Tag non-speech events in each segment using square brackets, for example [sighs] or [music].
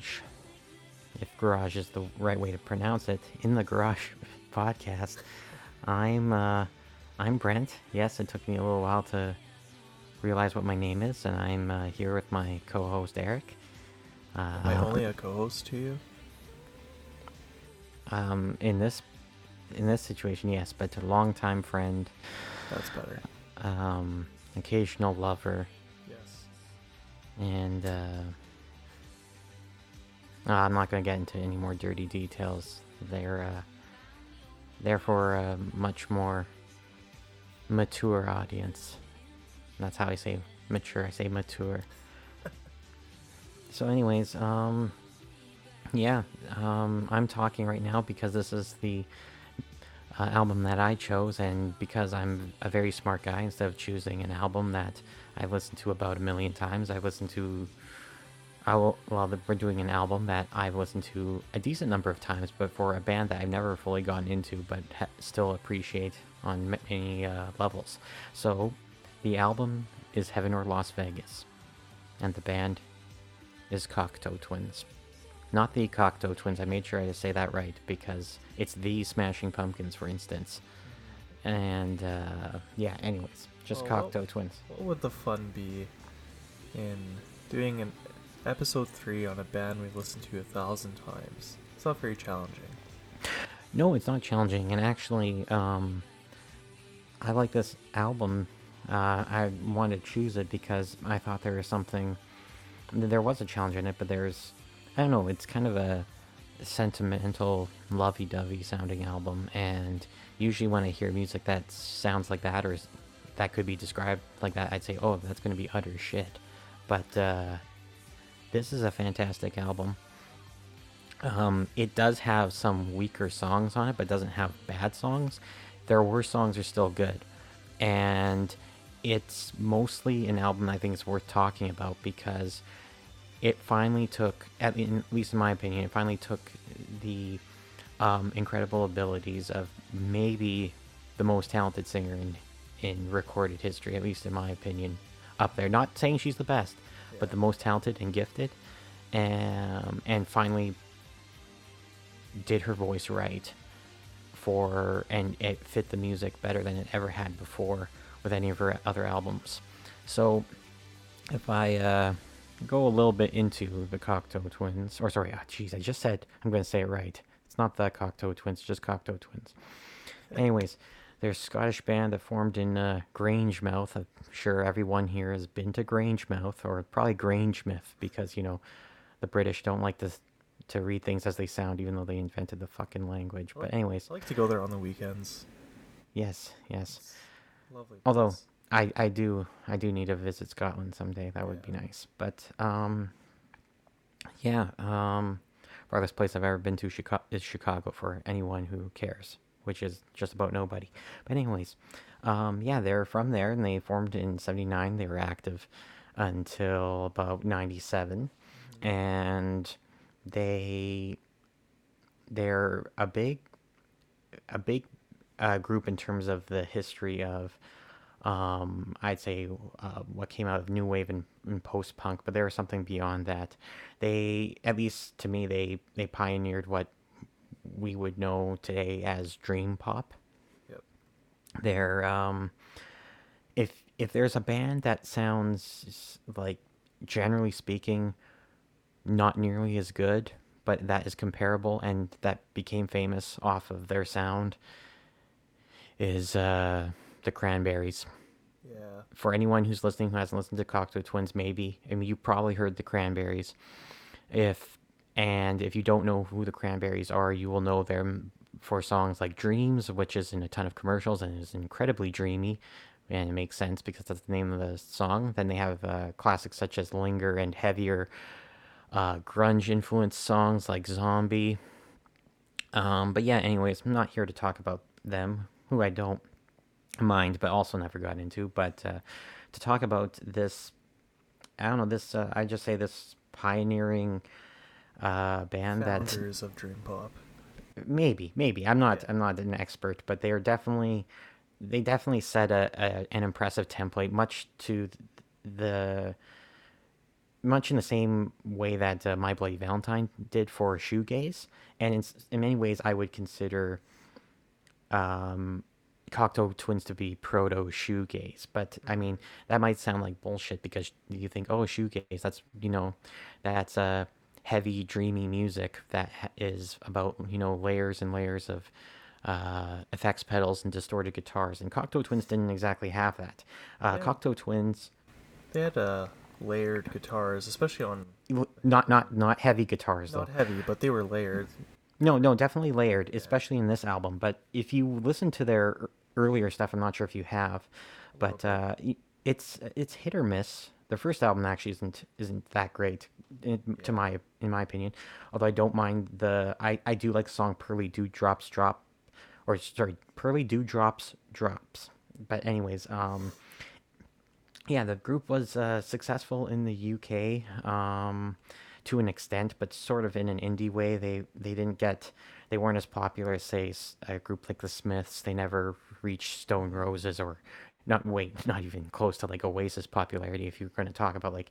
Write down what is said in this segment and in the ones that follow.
Garage, if garage is the right way to pronounce it, In the Garage [laughs] podcast. I'm uh, I'm Brent. Yes, it took me a little while to realize what my name is, and I'm uh, here with my co-host Eric. Am I only a co-host to you? Um, in this in this situation, yes, but a longtime friend, That's better. um, occasional lover, Yes. and uh, uh, I'm not going to get into any more dirty details. They're uh, they're for a much more mature audience. That's how I say mature. I say mature. [laughs] so, anyways, um, yeah, um, I'm talking right now because this is the uh, album that I chose, and because I'm a very smart guy, instead of choosing an album that I've listened to about a million times, I've listened to. I will, well, the- we're doing an album that I've listened to a decent number of times, but for a band that I've never fully gotten into, but ha- still appreciate on many uh, levels. So, the album is Heaven or Las Vegas, and the band is Cocteau Twins. Not the Cocteau Twins. I made sure I to say that right because it's the Smashing Pumpkins, for instance. And uh, yeah, anyways, just Oh, Cocteau Twins. What would the fun be in doing an episode three on a band we've listened to a thousand times? It's not very challenging. No, it's not challenging, and actually, um, I like this album. Uh, I wanted to choose it because I thought there was something. There was a challenge in it, but there's, I don't know. It's kind of a sentimental, lovey-dovey sounding album, and usually when I hear music that sounds like that or that could be described like that, I'd say, "Oh, that's going to be utter shit." But uh, this is a fantastic album. Um, it does have some weaker songs on it, but doesn't have bad songs. Their worst songs are still good, and it's mostly an album I think is worth talking about because it finally took, at, least in my opinion, it finally took the um, incredible abilities of maybe the most talented singer in in recorded history, at least in my opinion, up there. Not saying she's the best, but the most talented and gifted, and and finally did her voice right for and it fit the music better than it ever had before with any of her other albums. So if I uh, go a little bit into the Cocteau Twins, or sorry, ah, jeez, I just said I'm going to say it right. It's not the Cocteau Twins, just Cocteau Twins. Anyways, they're a Scottish band that formed in uh, Grangemouth. I'm sure everyone here has been to Grangemouth, or probably Grangemouth, because you know the British don't like to to read things as they sound, even though they invented the fucking language. But anyways, I like to go there on the weekends. yes, yes. It's lovely. Although. I, I do I do need to visit Scotland someday. That would be nice. But um, yeah. Um, farthest place I've ever been to Chicago is Chicago for anyone who cares, which is just about nobody. But anyways, um, yeah, they're from there and they formed in '79. They were active until about '97, and they they're a big a big uh, group in terms of the history of um, I'd say uh, what came out of new wave and, and post punk, but there was something beyond that. They, at least to me, they they pioneered what we would know today as dream pop. Yep. They're um, if if there's a band that sounds like generally speaking not nearly as good, but that is comparable and that became famous off of their sound is uh, the Cranberries. Yeah. For anyone who's listening who hasn't listened to Cocteau Twins, maybe I mean you probably heard the Cranberries. If and if you don't know who the Cranberries are, you will know them for songs like Dreams, which is in a ton of commercials and is incredibly dreamy, and it makes sense because that's the name of the song. Then they have uh, classics such as Linger and heavier uh, grunge influenced songs like Zombie. Um, but yeah, anyways, I'm not here to talk about them, who I don't mind, but also never got into. But uh, to talk about this, I don't know, this, uh, I just say this pioneering uh, band that Founders of Dream Pop. maybe maybe i'm not Yeah. i'm not an expert but they are definitely they definitely set a, a an impressive template much to the much in the same way that uh, My Bloody Valentine did for shoegaze, and in, in many ways, I would consider um, Cocteau Twins to be proto shoegaze. But I mean, that might sound like bullshit because you think, oh, shoegaze, that's you know, that's a uh, heavy, dreamy music that is about you know layers and layers of uh, effects pedals and distorted guitars. And Cocteau Twins didn't exactly have that. Uh, yeah. Cocteau Twins. They had uh, layered guitars, especially on. Not not not heavy guitars not though. heavy, but they were layered. No, no, definitely layered, especially in this album. But if you listen to their earlier stuff, I'm not sure if you have, but uh, it's it's hit or miss. Their first album actually isn't isn't that great, in, yeah. to my in my opinion. Although I don't mind the I I do like the song "Pearly Dewdrops Drop," or sorry, "Pearly Dewdrops Drops." Drops. But anyways, um, yeah, the group was uh, successful in the UK. Um, to an extent, but sort of in an indie way. They they didn't get they weren't as popular as say a group like the Smiths. They never reached Stone Roses or not wait [laughs] not even close to like Oasis popularity. If you're going to talk about like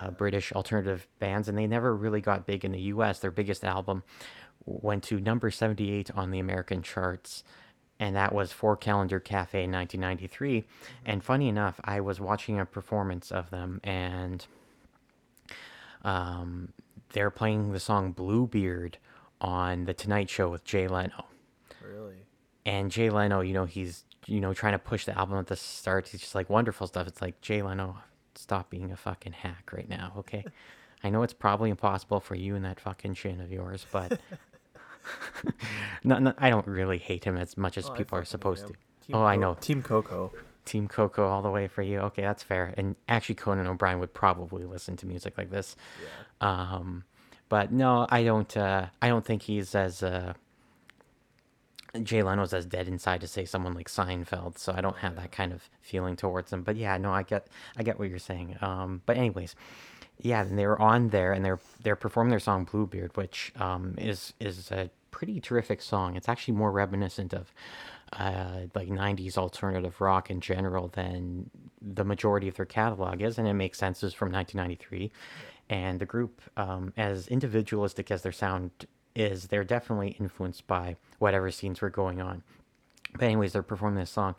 uh, British alternative bands, and they never really got big in the U.S. Their biggest album went to number 78 on the American charts and that was Four Calendar Cafe in 1993. And funny enough, I was watching a performance of them, and um, they're playing the song Bluebeard on the Tonight Show with Jay Leno. Really? And Jay Leno, you know, he's you know trying to push the album at the start. He's just like wonderful stuff. It's like Jay Leno, stop being a fucking hack right now, okay? I know it's probably impossible for you and that fucking chin of yours, but [laughs] no, no, I don't really hate him as much as oh, people are supposed to. Team oh, Co- I know. Team Coco. Team Coco all the way for you. Okay, that's fair. And actually, Conan O'Brien would probably listen to music like this. Yeah. Um, but no, I don't. Uh, I don't think he's as uh, Jay Leno's as dead inside to say someone like Seinfeld. So I don't have that kind of feeling towards him. But yeah, no, I get. I get what you're saying. Um, but anyways, yeah, and they were on there and they're they're performing their song Bluebeard, which um, is is a pretty terrific song. It's actually more reminiscent of uh, like 90s alternative rock in general than the majority of their catalog is, and it makes sense. It's from 1993, and the group, um, as individualistic as their sound is, they're definitely influenced by whatever scenes were going on. But anyways, they're performing this song,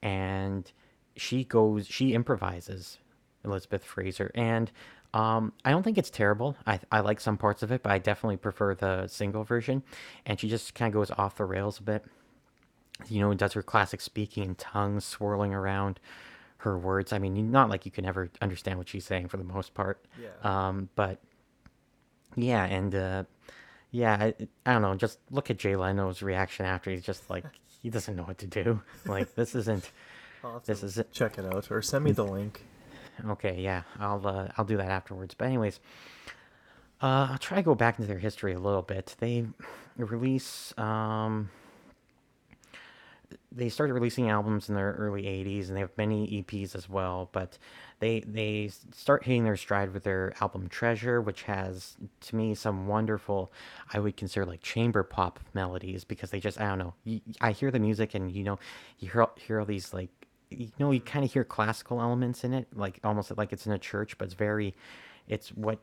and she goes, she improvises Elizabeth Fraser, and um, I don't think it's terrible. I, I like some parts of it, but I definitely prefer the single version. And she just kind of goes off the rails a bit you know, does her classic speaking in tongues, swirling around her words. I mean, not like you can ever understand what she's saying for the most part. Yeah. Um, but yeah, and uh, yeah, I, I don't know. Just look at Jay Leno's reaction after. He's just like [laughs] he doesn't know what to do. [laughs] Like this isn't. this is check it out or send me the link. Okay, yeah, I'll uh, I'll do that afterwards. But anyways, uh, I'll try to go back into their history a little bit. They release um, they started releasing albums in their early 80s and they have many EPs as well, but they they start hitting their stride with their album Treasure, which has to me some wonderful I would consider like chamber pop melodies because they just I don't know. I hear the music and you know you hear hear all these like you know you kind of hear classical elements in it, like almost like it's in a church, but it's very it's what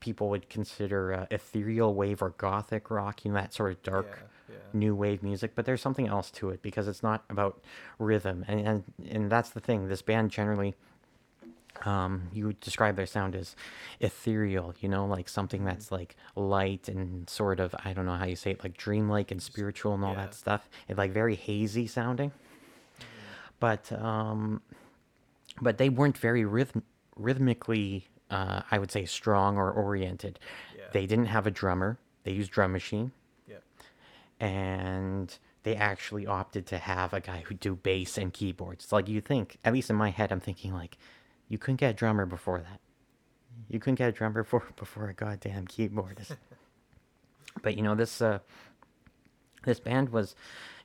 people would consider uh, ethereal wave or gothic rock, you know that sort of dark yeah yeah. new wave music, but there's something else to it because it's not about rhythm, and and, and that's the thing. This band generally. Um, you would describe their sound as ethereal, you know, like something mm-hmm. that's like light and sort of, I don't know how you say it, like dreamlike and spiritual and all yeah. that stuff. It's like very hazy sounding. Mm-hmm. But, um, but they weren't very rhythm- rhythmically, uh, I would say, strong or oriented. Yeah. They didn't have a drummer. They used drum machine and they actually opted to have a guy who do bass and keyboards. It's like you think, at least in my head, I'm thinking like, you couldn't get a drummer before that. You couldn't get a drummer [laughs] before before a goddamn keyboardist. but you know this uh, this band was,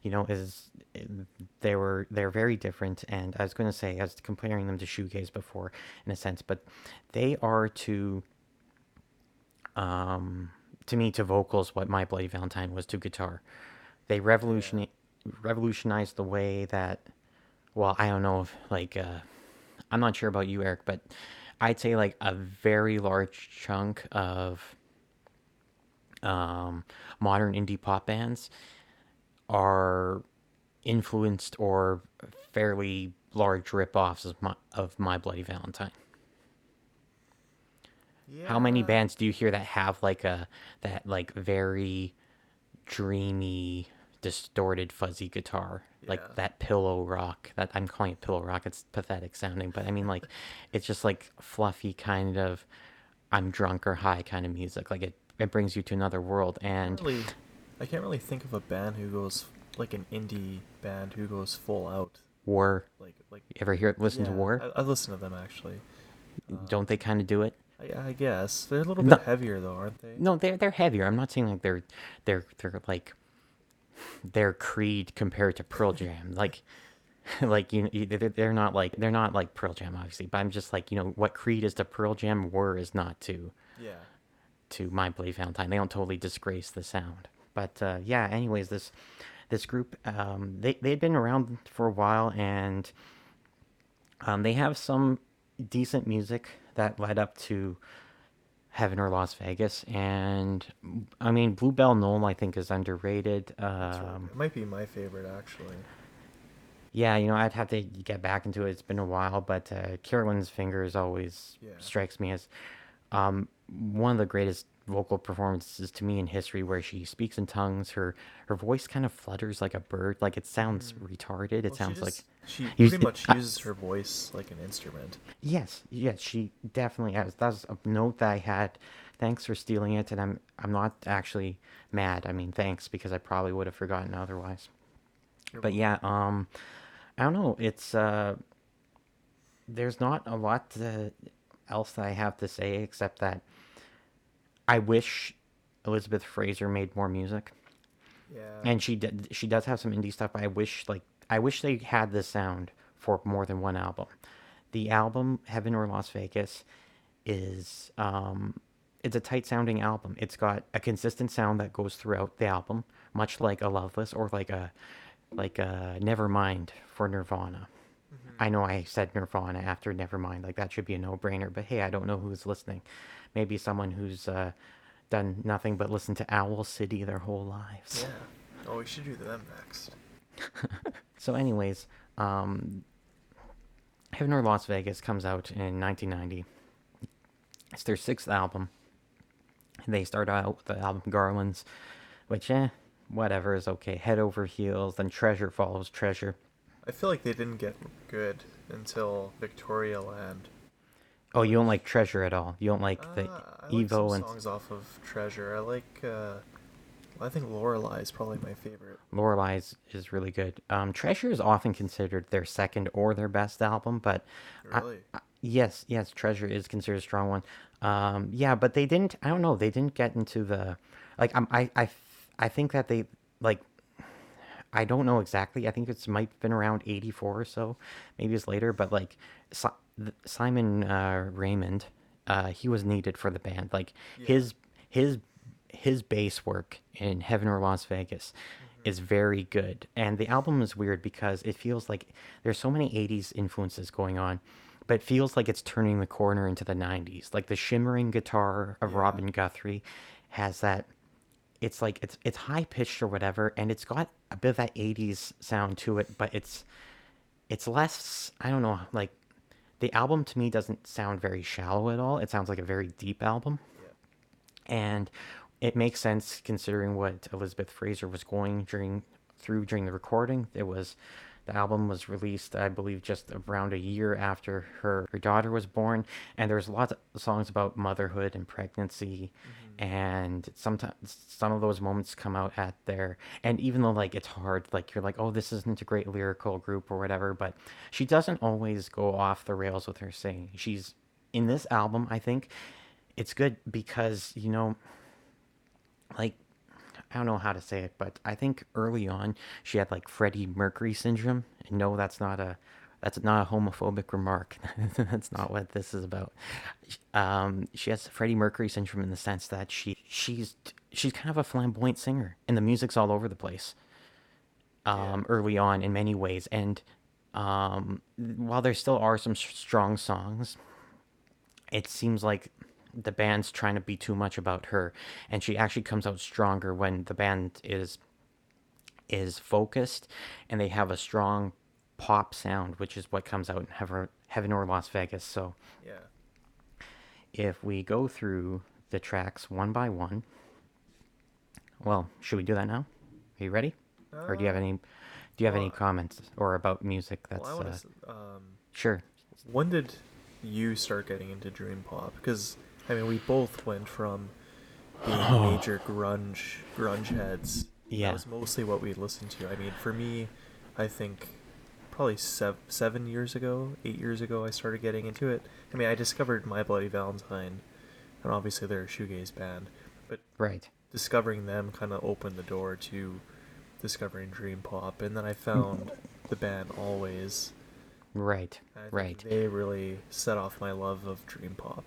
you know, is they were they're very different. And I was going to say I was comparing them to shoegaze before in a sense, but they are to um to me to vocals what My Bloody Valentine was to guitar. They revolution revolutionized the way that well, I don't know if like uh I'm not sure about you Eric, but I'd say like a very large chunk of um, modern indie pop bands are influenced or fairly large rip-offs of my, of My Bloody Valentine. Yeah. How many bands do you hear that have like a that like very dreamy, distorted, fuzzy guitar, Yeah. like that pillow rock? That I'm calling it pillow rock. It's pathetic sounding, but I mean like [laughs] it's just like fluffy kind of I'm drunk or high kind of music. Like it it brings you to another world. I And can't really, I can't really think of a band who goes like an indie band who goes full out. War, Like like. you ever hear listen to War? I, I listen to them actually. Don't they um, kind of do it? I, I guess they're a little No. bit heavier though, aren't they? No, they're they're heavier. I'm not saying like they're they're they're like their Creed compared to Pearl Jam. Like [laughs] like you, you they're, not like they're not like Pearl Jam obviously, but I'm just like you know what Creed is to Pearl Jam, War is not to Yeah. to My Bloody Valentine. They don't totally disgrace the sound. But uh, yeah, anyways, this this group um, they they had been around for a while and um, they have some decent music that led up to Heaven or Las Vegas, and I mean Bluebell Knoll I think is underrated. Um, good. it might be my favorite actually. yeah, you know I'd have to get back into it. It's been a while, but uh, Carolyn's Fingers always Yeah. strikes me as um, one of the greatest vocal performances to me in history, where she speaks in tongues. Her her voice kind of flutters like a bird. Like it sounds retarded. It Mm. Well, sounds like just- she pretty much uses her voice like an instrument. Yes, yes, she definitely has. That's a note that I had. Thanks for stealing it, and I'm I'm not actually mad. I mean, thanks because I probably would have forgotten otherwise. You're But yeah, um, I don't know. It's uh, there's not a lot to, else that I have to say except that I wish Elizabeth Fraser made more music, Yeah. and she did. She does have some indie stuff. But I wish like I wish they had this sound for more than one album. The album Heaven or Las Vegas is um, it's a tight sounding album. It's got a consistent sound that goes throughout the album, much like a Loveless or like a like a Nevermind for Nirvana. I know I said Nirvana after Nevermind, like that should be a no brainer. But hey, I don't know who's listening. Maybe someone who's uh, done nothing but listen to Owl City their whole lives. yeah. Oh, we should do them next. [laughs] So, anyways, um, Heaven or Las Vegas comes out in 1990. It's their sixth album. They start out with the album Garlands, which, eh, whatever is okay. Head over heels, then Treasure follows Treasure. I feel like they didn't get good until Victorialand. Oh, you don't like Treasure at all? You don't like the Uh, I like some Ivo and songs off of Treasure. I like. Uh, I think Lorelei is probably my favorite. Lorelei's is really good. Um, Treasure is often considered their second or their best album, but Really? I- yes, yes, Treasure is considered a strong one. Um, yeah, but they didn't. I don't know. They didn't get into the like. Um, I I I think that they like. I don't know exactly. I think it's might have been around eighty four or so. Maybe it's later, but like Si- Simon uh, Raymonde, uh, he was needed for the band. Like his his his bass work in Heaven or Las Vegas mm-hmm. is very good. And the album is weird because it feels like there's so many 80s influences going on, but it feels like it's turning the corner into the 90s. Like the shimmering guitar of Robin Guthrie has that it's like it's it's high pitched or whatever and it's got a bit of that 80s sound to it, but it's it's less I don't know, like the album to me doesn't sound very shallow at all. It sounds like a very deep album and it makes sense considering what Elizabeth Fraser was going during through during the recording. It was the album was released, I believe, just around a year after her, her daughter was born, and there's lots of songs about motherhood and pregnancy, mm-hmm. and sometimes some of those moments come out at there. And even though like it's hard, like you're like, oh, this isn't a great lyrical group or whatever, but she doesn't always go off the rails with her singing. She's in this album, I think, it's good because you know like I don't know how to say it, but I think early on she had like Freddie Mercury syndrome. And no, that's not a that's not a homophobic remark. [laughs] that's not what this is about. Um, she has Freddie Mercury syndrome in the sense that she she's she's kind of a flamboyant singer, and the music's all over the place. Um, early on in many ways, and um, while there still are some strong songs, it seems like the band's trying to be too much about her, and she actually comes out stronger when the band is is focused and they have a strong pop sound, which is what comes out in Heaven, Heaven or Las Vegas. So Yeah. if we go through the tracks one by one, well, should we do that now? Are you ready? or do you have any? Do you have any comments or about music? That's Well, I want uh. Um, sure. when did you start getting into dream pop? Because I mean, we both went from being oh. major grunge grunge heads. Yeah. that was mostly what we listened to. I mean, for me, I think probably sev- seven years ago, eight years ago, I started getting into it. I mean, I discovered My Bloody Valentine, and obviously they're a shoegaze band, but Right. discovering them kind of opened the door to discovering dream pop, and then I found the band Alvvays. Right. and I think Right. They really set off my love of dream pop.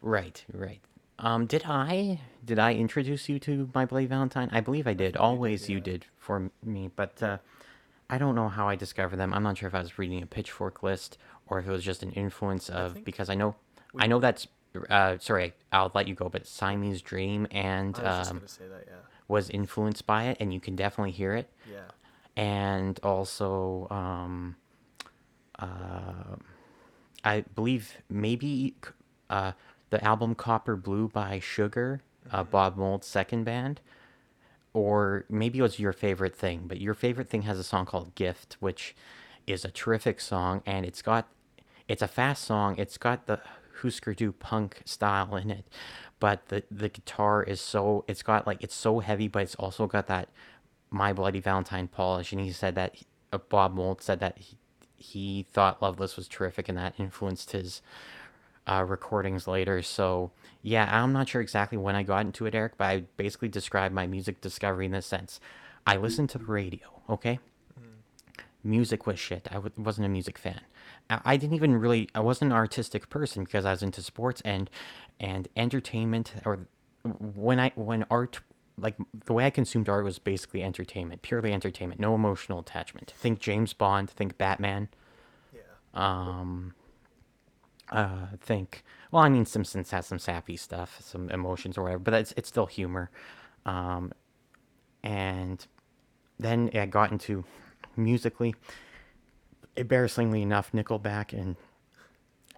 Right. Right. Um, did I did I introduce you to My Bloody Valentine? I believe I did. Always you did for me, but uh, I don't know how I discovered them. I'm not sure if I was reading a Pitchfork list or if it was just an influence of think because I know we- I know that's uh, sorry I'll let you go, but Siamese Dream and I was just um, gonna say that, yeah, was influenced by it, and you can definitely hear it. yeah, and also um, uh, I believe maybe uh, the album Copper Blue by Sugar, uh, Bob Mould's second band, or maybe it was your favorite thing. But your favorite thing has a song called Gift, which is a terrific song, and it's got it's a fast song. It's got the Husker Du punk style in it, but the the guitar is so it's got like it's so heavy, but it's also got that My Bloody Valentine polish. And he said that uh, Bob Mould said that he he thought Loveless was terrific, and that influenced his uh, recordings later. So yeah, I'm not sure exactly when I got into it, Eric, but I basically described my music discovery in this sense. I listened to the radio, okay? music was shit. I w- wasn't a music fan. I-, I didn't even really. I wasn't an artistic person because I was into sports and and entertainment. Or when I when art like the way I consumed art was basically entertainment, purely entertainment, no emotional attachment. Think James Bond. Think Batman. yeah. Um. Uh. Think. Well, I mean, Simpsons has some sappy stuff, some emotions or whatever, but it's it's still humor. Um. And then I got into musically. Embarrassingly enough, Nickelback and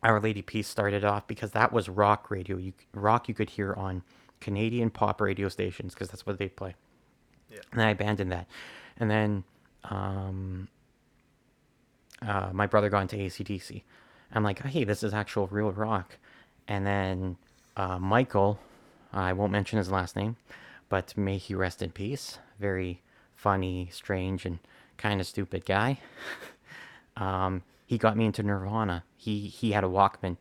Our Lady Peace started off because that was rock radio. You rock you could hear on Canadian pop radio stations because that's what they play. Yeah. And I abandoned that, and then um, uh, my brother got into ACDC. I'm like, hey, this is actual real rock. And then uh, Michael, I won't mention his last name, but may he rest in peace. Very funny, strange, and kind of stupid guy. [laughs] um, he got me into Nirvana. He he had a Walkman,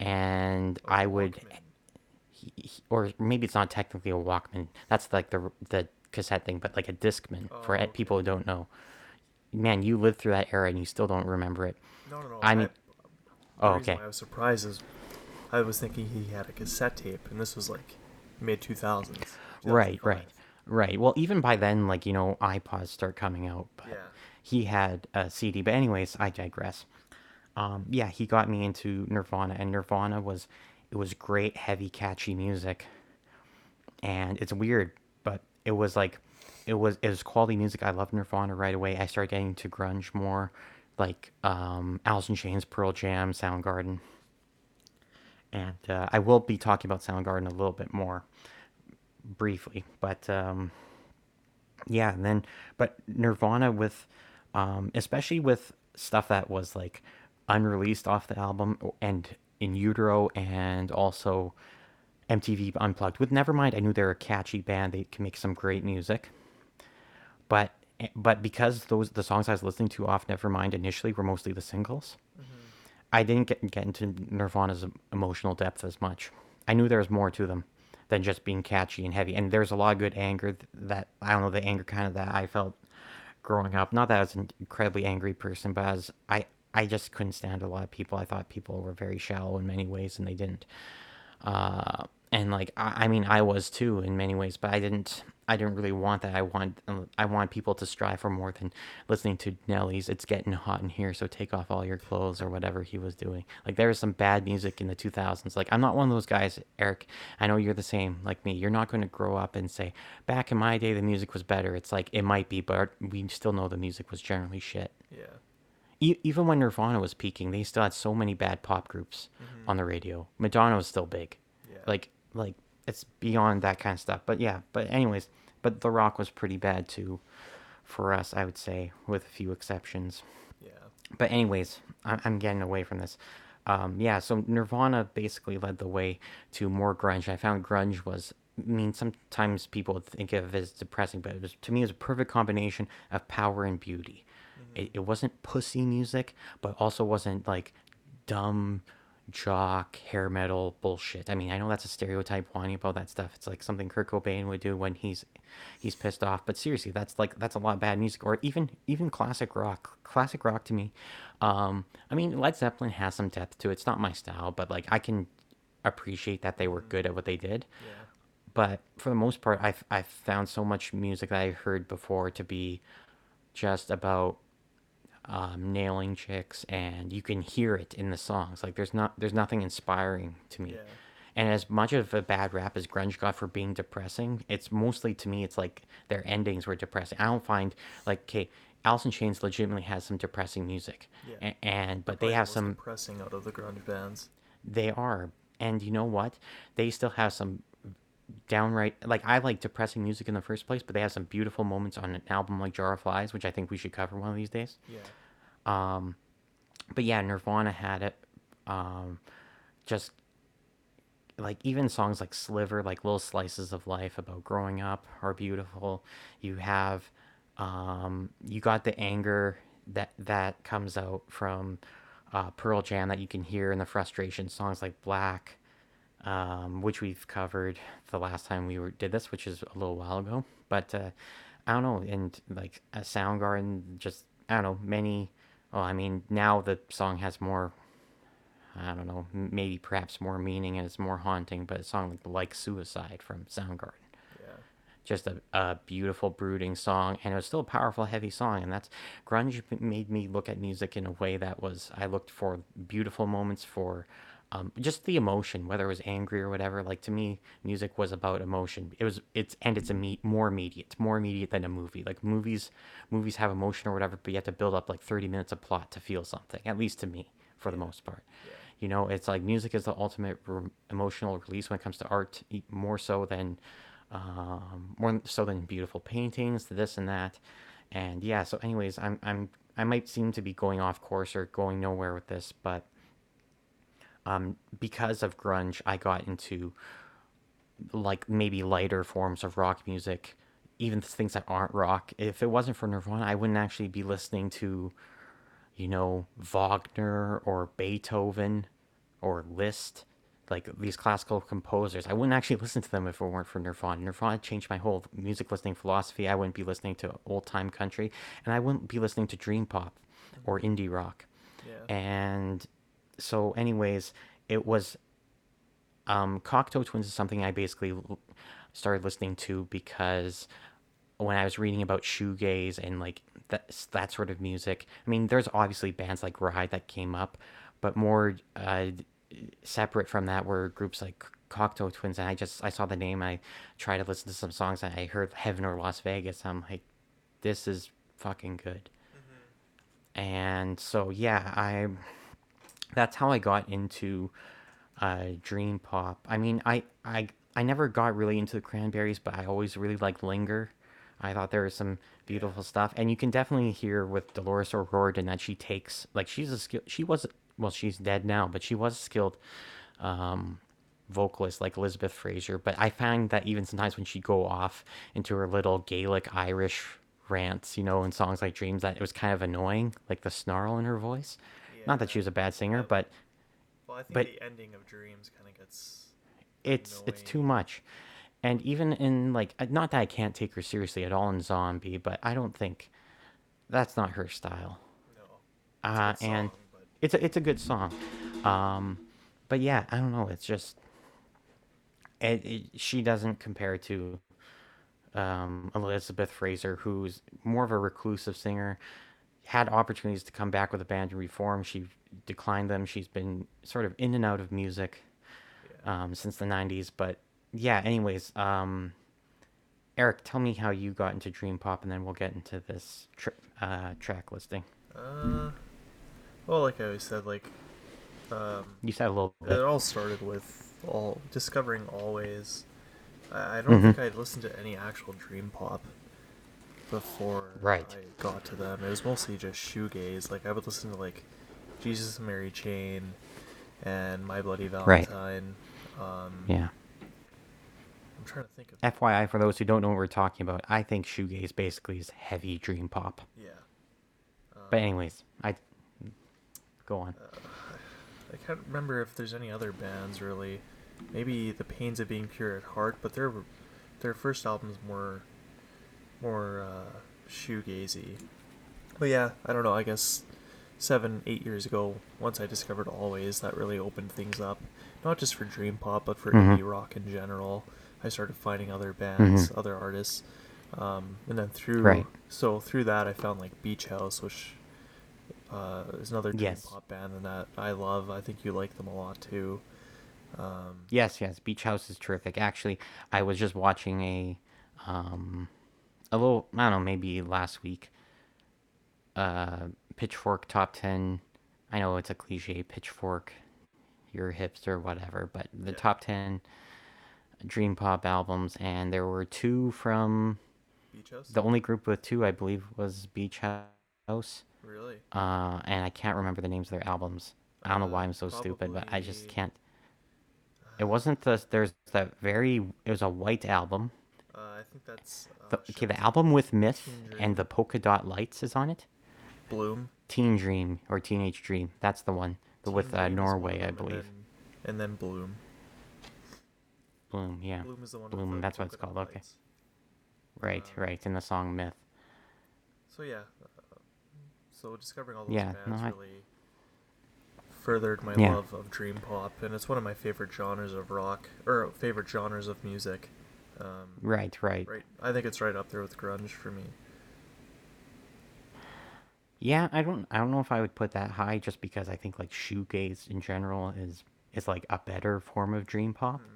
and I would, he, he- or maybe it's not technically a Walkman. That's like the the cassette thing, but like a Discman for Oh, e- people who don't know. Man, you lived through that era and you still don't remember it. No, no, no. I mean- the Oh, okay. why I was surprised is I was thinking he had a cassette tape, and this was like mid two thousands. Right, right, right. Well, even by then, like you know, iPods start coming out. But Yeah. He had a CD, but anyways, I digress. Um, yeah, he got me into Nirvana, and Nirvana was it was great, heavy, catchy music. And it's weird, but it was like it was it was quality music. I loved Nirvana right away. I started getting into grunge more, like um, Alice in Chains, Pearl Jam, Soundgarden. And uh, I will be talking about Soundgarden a little bit more briefly, but um, yeah, and then but Nirvana with, um, especially with stuff that was like unreleased off the album and in utero and also MTV Unplugged. With Nevermind, I knew they were a catchy band. They can make some great music, but but because those the songs I was listening to off Nevermind initially were mostly the singles, I didn't get get into Nirvana's emotional depth as much. I knew there was more to them than just being catchy and heavy. And there's a lot of good anger that I don't know the anger kind of that I felt growing up. Not that I was an incredibly angry person, but as I I just couldn't stand a lot of people. I thought people were very shallow in many ways, and they didn't. uh, and like I, I mean I was too in many ways, but I didn't I didn't really want that. I want I want people to strive for more than listening to Nelly's "It's Getting Hot in Here," so take off all your clothes or whatever he was doing. Like there was some bad music in the 2000s. Like I'm not one of those guys, Eric. I know you're the same like me. You're not going to grow up and say back in my day the music was better. It's like it might be, but we still know the music was generally shit. Yeah. E- even when Nirvana was peaking, they still had so many bad pop groups Mm-hmm. on the radio. Madonna was still big. Yeah. Like like it's beyond that kind of stuff. But yeah, but anyways, but The Rock was pretty bad too for us, I would say, with a few exceptions. Yeah. But anyways, I- I'm getting away from this. Um, yeah, so Nirvana basically led the way to more grunge. I found grunge was, I mean, sometimes people think of it as depressing, but it was to me it was a perfect combination of power and beauty. It, it wasn't pussy music, but also wasn't like dumb jock hair metal bullshit. I mean, I know that's a stereotype whining about that stuff. It's like something Kurt Cobain would do when he's he's pissed off. But seriously, that's like that's a lot of bad music. Or even even classic rock. Classic rock to me. Um, I mean, Led Zeppelin has some depth to it. It's not my style, but like I can appreciate that they were good at what they did. Yeah. But for the most part, I've I've found so much music that I heard before to be just about um, nailing chicks, and you can hear it in the songs. Like there's not there's nothing inspiring to me. Yeah. And as much of a bad rap as grunge got for being depressing, it's mostly to me it's like their endings were depressing. I don't find like okay, Alice in Chains legitimately has some depressing music, Yeah. A- and but they the have some depressing out of the grunge bands. they are. And you know what? They still have some downright like I like depressing music in the first place, but they have some beautiful moments on an album like Jar of Flies, which I think we should cover one of these days. Yeah. Um but yeah, Nirvana had it. Um just like even songs like Sliver, like little slices of life about growing up are beautiful. You have um you got the anger that that comes out from uh, Pearl Jam that you can hear in the frustration songs like Black, um, which we've covered the last time we were did this, which is a little while ago. But uh, I don't know, and like a Soundgarden, just I don't know many. Well, I mean now the song has more. I don't know, maybe perhaps more meaning and it's more haunting, but a song like like Suicide from Soundgarden Yeah. just a, a beautiful brooding song and it was still a powerful heavy song and that's grunge made me look at music in a way that was i looked for beautiful moments for um, just the emotion whether it was angry or whatever like to me music was about emotion. It was it's and it's imme- more immediate more immediate than a movie. Like movies movies have emotion or whatever but you have to build up like 30 minutes of plot to feel something at least to me for the most part. You know it's like music is the ultimate re- emotional release when it comes to art more so than um, more so than beautiful paintings this and that. And yeah so anyways i'm i'm i might seem to be going off course or going nowhere with this but um because of grunge i got into like maybe lighter forms of rock music even things that aren't rock. If it wasn't for nirvana i wouldn't actually be listening to you know wagner or beethoven or liszt like these classical composers. I wouldn't actually listen to them if it weren't for nirvana. Nirvana changed my whole music listening philosophy. I wouldn't be listening to old time country and i wouldn't be listening to dream pop or indie rock. Yeah. and so anyways it was um cocteau twins is something i basically started listening to because when i was reading about shoegaze and like that, that sort of music i mean there's obviously bands like ride that came up but more uh separate from that were groups like cocteau twins and i just i saw the name i tried to listen to some songs and i heard heaven or las vegas i'm like this is fucking good. And so yeah i that's how i got into uh dream pop. I mean i i i never got really into the cranberries but i always really liked linger. I thought there was some beautiful stuff. And you can definitely hear with dolores o'riordan that she takes like she's a skill she was well she's dead now but she was a skilled um vocalist like elizabeth fraser. But i find that even sometimes when she'd go off into her little gaelic irish rants you know in songs like dreams that it was kind of annoying like the snarl in her voice not that she was a bad singer but Well, I think but- the ending of Dreams kind of gets. it's it's too much and even in like not that i can't take her seriously at all in zombie but i don't think that's not her style No. uh, It's a good and song, but it's a it's a good song um but yeah i don't know it's just it, it, she doesn't compare to um, Elizabeth Fraser, who's more of a reclusive singer. Had opportunities to come back with a band and reform. She declined them. She's been sort of in and out of music Yeah. um, since the 90s. But yeah, anyways, um, Eric, tell me how you got into Dream Pop, and then we'll get into this tr- uh, track listing. Uh, well, like I always said, like um, You said a little it all started with all discovering Alvvays. I, I don't Mhm. think I'd listened to any actual dream pop before Right. I got to them. It was mostly just shoegaze. Like I would listen to like Jesus and Mary Chain and My Bloody Right. Valentine. Um, Yeah. I'm trying to think of. FYI, for those who don't know what we're talking about, I think shoegaze basically is heavy dream pop. Yeah. But anyways, I go on. I can't remember if there's any other bands really. Maybe the Pains of Being Pure at Heart, but their their first album's more more uh, shoegazy. But yeah, I don't know. I guess seven, eight years ago, once I discovered Alvvays, that really opened things up, not just for dream pop, but for Mhm. indie rock in general. I started finding other bands, Mhm. other artists, um, and then through Right. so through that, I found like Beach House, which uh, is another dream Yes. pop band, and that I love. I think you like them a lot too. Um, Yes, yes, Beach House is terrific. Actually, I was just watching a um a little I don't know, maybe last week uh Pitchfork top 10. I know it's a cliche Pitchfork you're a hipster whatever, but the Yeah. top 10 dream pop albums and there were two from Beach House. the only group with two I believe was Beach House. really? Uh and I can't remember the names of their albums. I don't know Uh, why I'm so stupid, but I just can't it wasn't the there's that very it was a white album. Uh, I think that's uh, The, okay, the album with Myth and the polka dot lights is on it. Bloom. Teen Dream or Teenage Dream. That's the one. The with uh, Norway, I believe. And then, and then Bloom. Bloom, yeah. Bloom is the one. Bloom, that's what it's called, okay. Right, uh, right. In the song Myth. So yeah, uh, so discovering all those Yeah, no, bands I- really furthered my Yeah. love of dream pop, and it's one of my favorite genres of rock or favorite genres of music. Um, Right, right. right, I think it's right up there with grunge for me. Yeah, I don't I don't know if I would put that high just because I think like shoegaze in general is is like a better form of dream pop. Mm-hmm.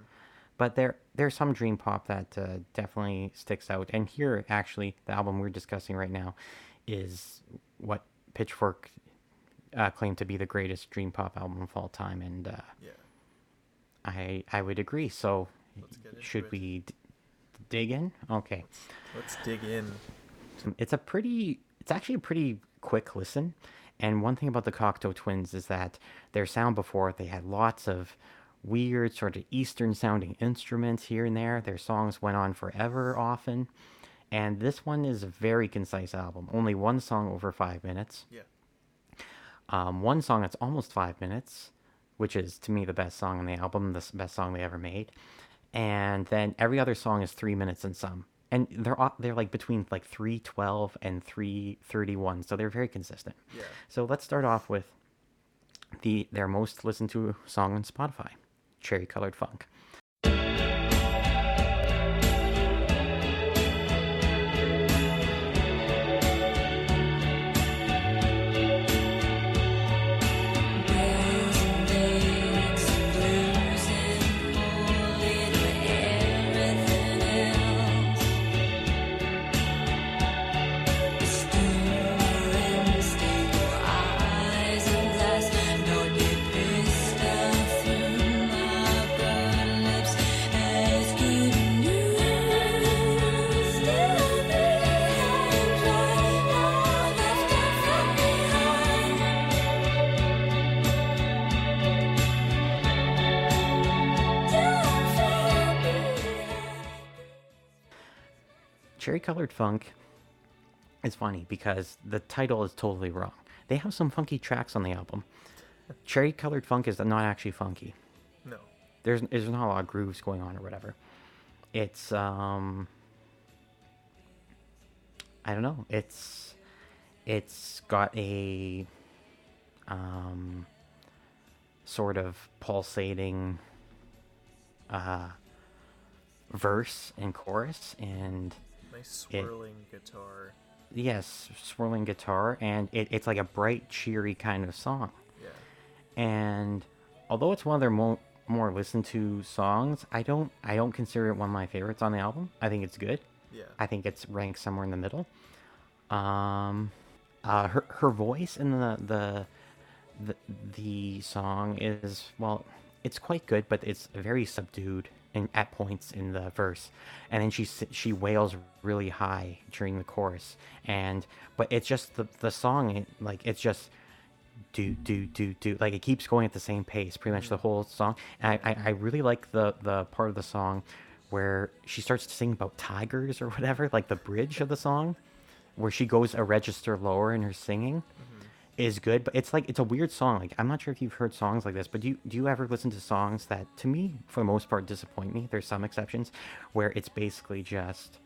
But there there's some dream pop that uh, definitely sticks out. And here actually the album we're discussing right now is what Pitchfork uh, claimed to be the greatest dream pop album of all time and uh, Yeah. I I would agree. So Let's get into should it. we d- dig in? Okay. Let's dig in. It's a pretty, it's actually a pretty quick listen. And one thing about the Cocteau Twins is that their sound before, they had lots of weird, sort of Eastern sounding instruments here and there. Their songs went on forever often. And this one is a very concise album. Only one song over five minutes. Yeah. Um, one song that's almost five minutes, which is to me the best song on the album, the best song they ever made. And then every other song is three minutes and some. And they're they're like between like three twelve and three thirty one, so they're very consistent. Yeah. So let's start off with the their most listened to song on Spotify, "Cherry Colored Funk." Cherry Colored Funk is funny because the title is totally wrong. They have some funky tracks on the album. Cherry Colored Funk is not actually funky. No. There's there's not a lot of grooves going on or whatever. It's um I don't know. It's it's got a um sort of pulsating uh verse and chorus, and Nice swirling guitar. yes, swirling guitar, and it, it's like a bright, cheery kind of song. Yeah. And although it's one of their mo- more listened to songs, I don't I don't consider it one of my favorites on the album. I think it's good. Yeah. I think it's ranked somewhere in the middle. Um, uh, her her voice in the the the, the song is well, it's quite good, but it's very subdued in, at points in the verse, and then she she wails really high during the chorus, and but it's just the the song it, like it's just do do do do like it keeps going at the same pace pretty much the whole song. And I, I, I really like the the part of the song where she starts to sing about tigers or whatever like the bridge of the song where she goes a register lower in her singing is good but it's like it's a weird song like i'm not sure if you've heard songs like this but do you do you ever listen to songs that to me for the most part disappoint me there's some exceptions where it's basically just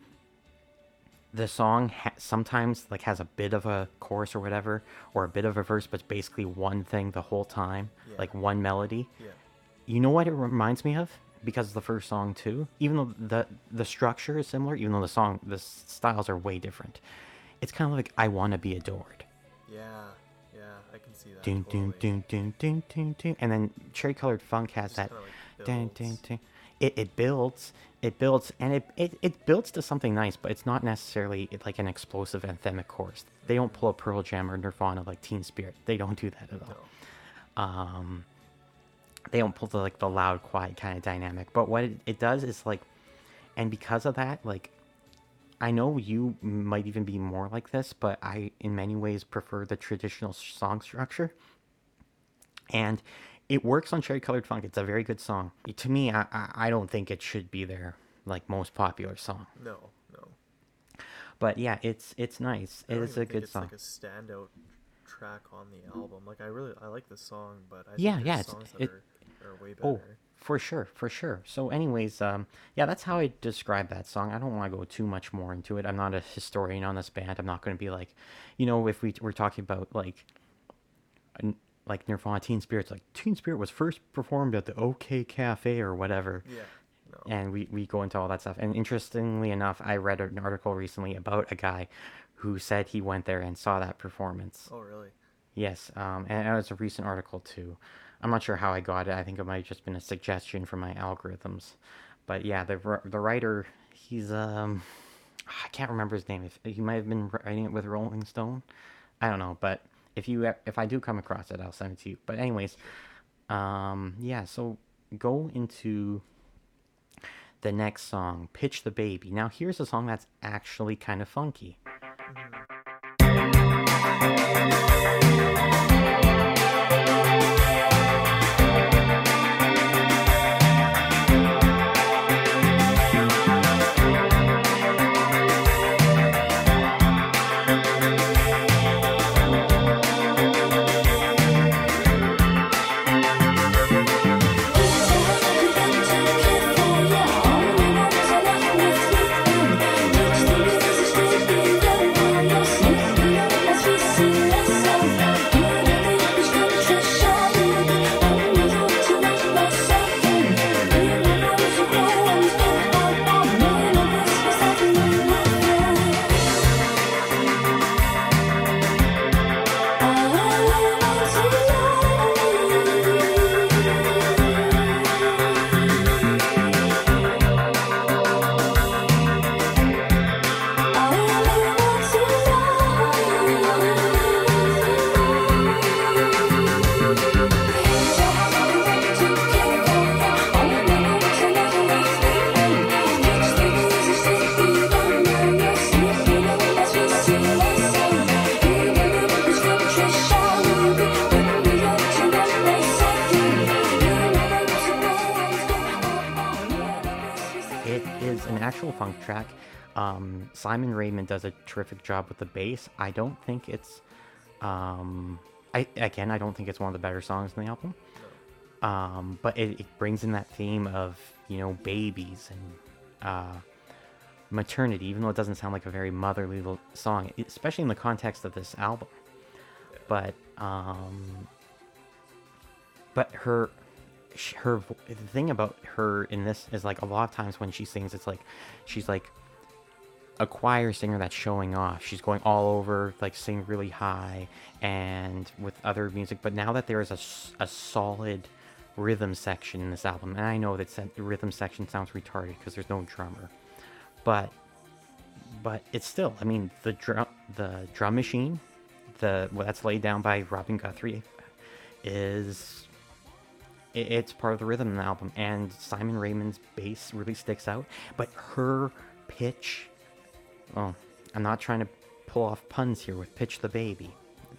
the song ha- sometimes like has a bit of a chorus or whatever or a bit of a verse but it's basically one thing the whole time Yeah. like one melody Yeah. you know what it reminds me of because of the first song too even though the the structure is similar even though the song the styles are way different it's kind of like i want to be adored Yeah. Yeah. I can see that. totally. doon doon doon doon doon and then cherry colored funk has that like, dun, builds. dun. It, it builds it builds and it, it it builds to something nice but it's not necessarily like an explosive anthemic chorus they don't pull a pearl jam or nirvana like teen spirit they don't do that at all No. um they don't pull the like the loud quiet kind of dynamic but what it, it does is like and because of that like i know you might even be more like this but i in many ways prefer the traditional song structure and it works on cherry colored funk it's a very good song to me i i, don't think it should be their like most popular song No. No. but yeah it's it's nice it is a good it's song like a standout track on the album. Like I really I like the song, but I Yeah, think yeah, there's it's- that it- are, are way oh, better. Oh, for sure, for sure. So, anyways, um, yeah, that's how I describe that song. I don't want to go too much more into it. I'm not a historian on this band. I'm not going to be like, you know, if we were talking about like, n- like Nirvana Teen Spirit's like Teen Spirit was first performed at the OK Cafe or whatever. Yeah. No. And we, we go into all that stuff. And interestingly enough, I read an article recently about a guy who said he went there and saw that performance. Oh really? Yes, um, and it was a recent article too. I'm not sure how I got it. I think it might have just been a suggestion from my algorithms. But yeah, the the writer, he's um, I can't remember his name. If he might have been writing it with Rolling Stone, I don't know. But if you if I do come across it, I'll send it to you. But anyways, um, yeah. So go into the next song, "Pitch the Baby." Now here's a song that's actually kind of funky. It track. Um, Simon Raymonde does a terrific job with the bass. I don't think it's, um, I again, I don't think it's one of the better songs in the album. Um, but it, it brings in that theme of you know babies and uh, maternity, even though it doesn't sound like a very motherly song, especially in the context of this album. But um, but her her the thing about her in this is like a lot of times when she sings, it's like she's like a choir singer that's showing off. She's going all over, like sing really high and with other music. But now that there is a, a solid rhythm section in this album, and I know that the rhythm section sounds retarded because there's no drummer, but but it's still, I mean, the drum the drum machine, the well, that's laid down by Robin Guthrie, is it's part of the rhythm of the album and simon raymonde's bass really sticks out but her pitch oh i'm not trying to pull off puns here with pitch the baby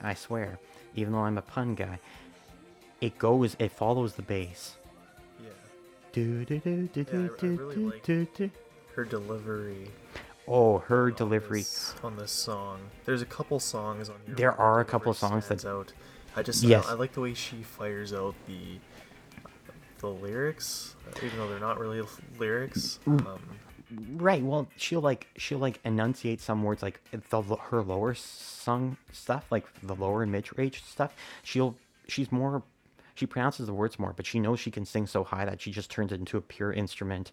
i swear even though i'm a pun guy it goes it follows the bass Yeah. do, do, do, do, Yeah, I- I do, do, really do, do, do. Her delivery. oh her on delivery this- on this song. There's a couple songs on here. There are a couple songs that- out. I just Yes. I, I like the way she fires out the the lyrics, even though they're not really lyrics. Mm. Um, Right. Well, she'll like she'll like enunciate some words like the her lower sung stuff, like the lower and mid range stuff. She'll she's more she pronounces the words more, but she knows she can sing so high that she just turns it into a pure instrument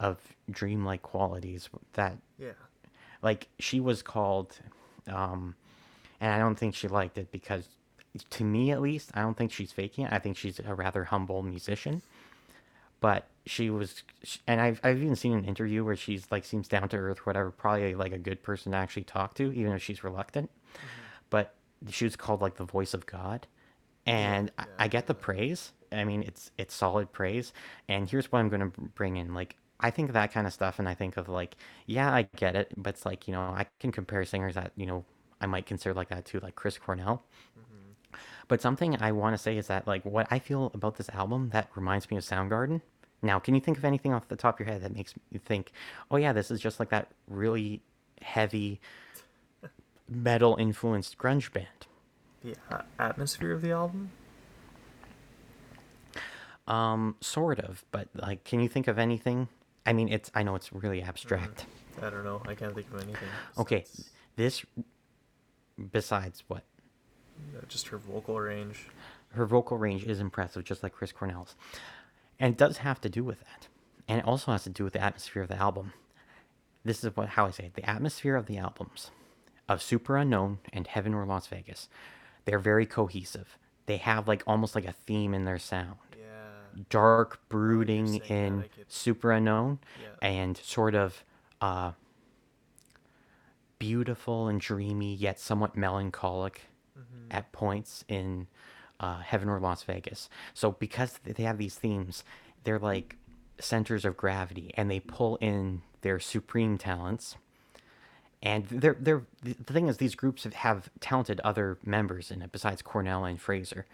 of dreamlike qualities that yeah. like she was called um and I don't think she liked it because to me at least, I don't think she's faking it. I think she's a rather humble musician. But she was and I've I've even seen an interview where she's like seems down to earth whatever, probably like a good person to actually talk to even if she's reluctant. Mm-hmm. But she was called like the voice of God. And I, I get the praise. I mean, it's it's solid praise. And here's what I'm going to bring in like I think that kind of stuff and I think of like, yeah, I get it, but it's like, you know, I can compare singers that, you know, I might consider like that too, like Chris Cornell. But something I want to say is that like what I feel about this album that reminds me of Soundgarden. Now, can you think of anything off the top of your head that makes you think, "Oh yeah, this is just like that really heavy metal influenced grunge band"? The a- atmosphere of the album. Um, sort of, but like, can you think of anything? I mean, it's I know it's really abstract. I don't know. I can't think of anything. Okay, besides, this besides what uh, just her vocal range. her vocal range is impressive, just like Chris Cornell's. And it does have to do with that. And it also has to do with the atmosphere of the album. This is what how I say it. The atmosphere of the albums of Superunknown and Heaven or Las Vegas, they're very cohesive. They have like almost like a theme in their sound. Yeah. Dark brooding saying that, in I Superunknown Yeah. and sort of uh beautiful and dreamy yet somewhat melancholic. At points in uh, Heaven or Las Vegas. So because they have these themes, they're like centers of gravity, and they pull in their supreme talents. And they're they're the thing is these groups have, have talented other members in it besides Cornell and Fraser,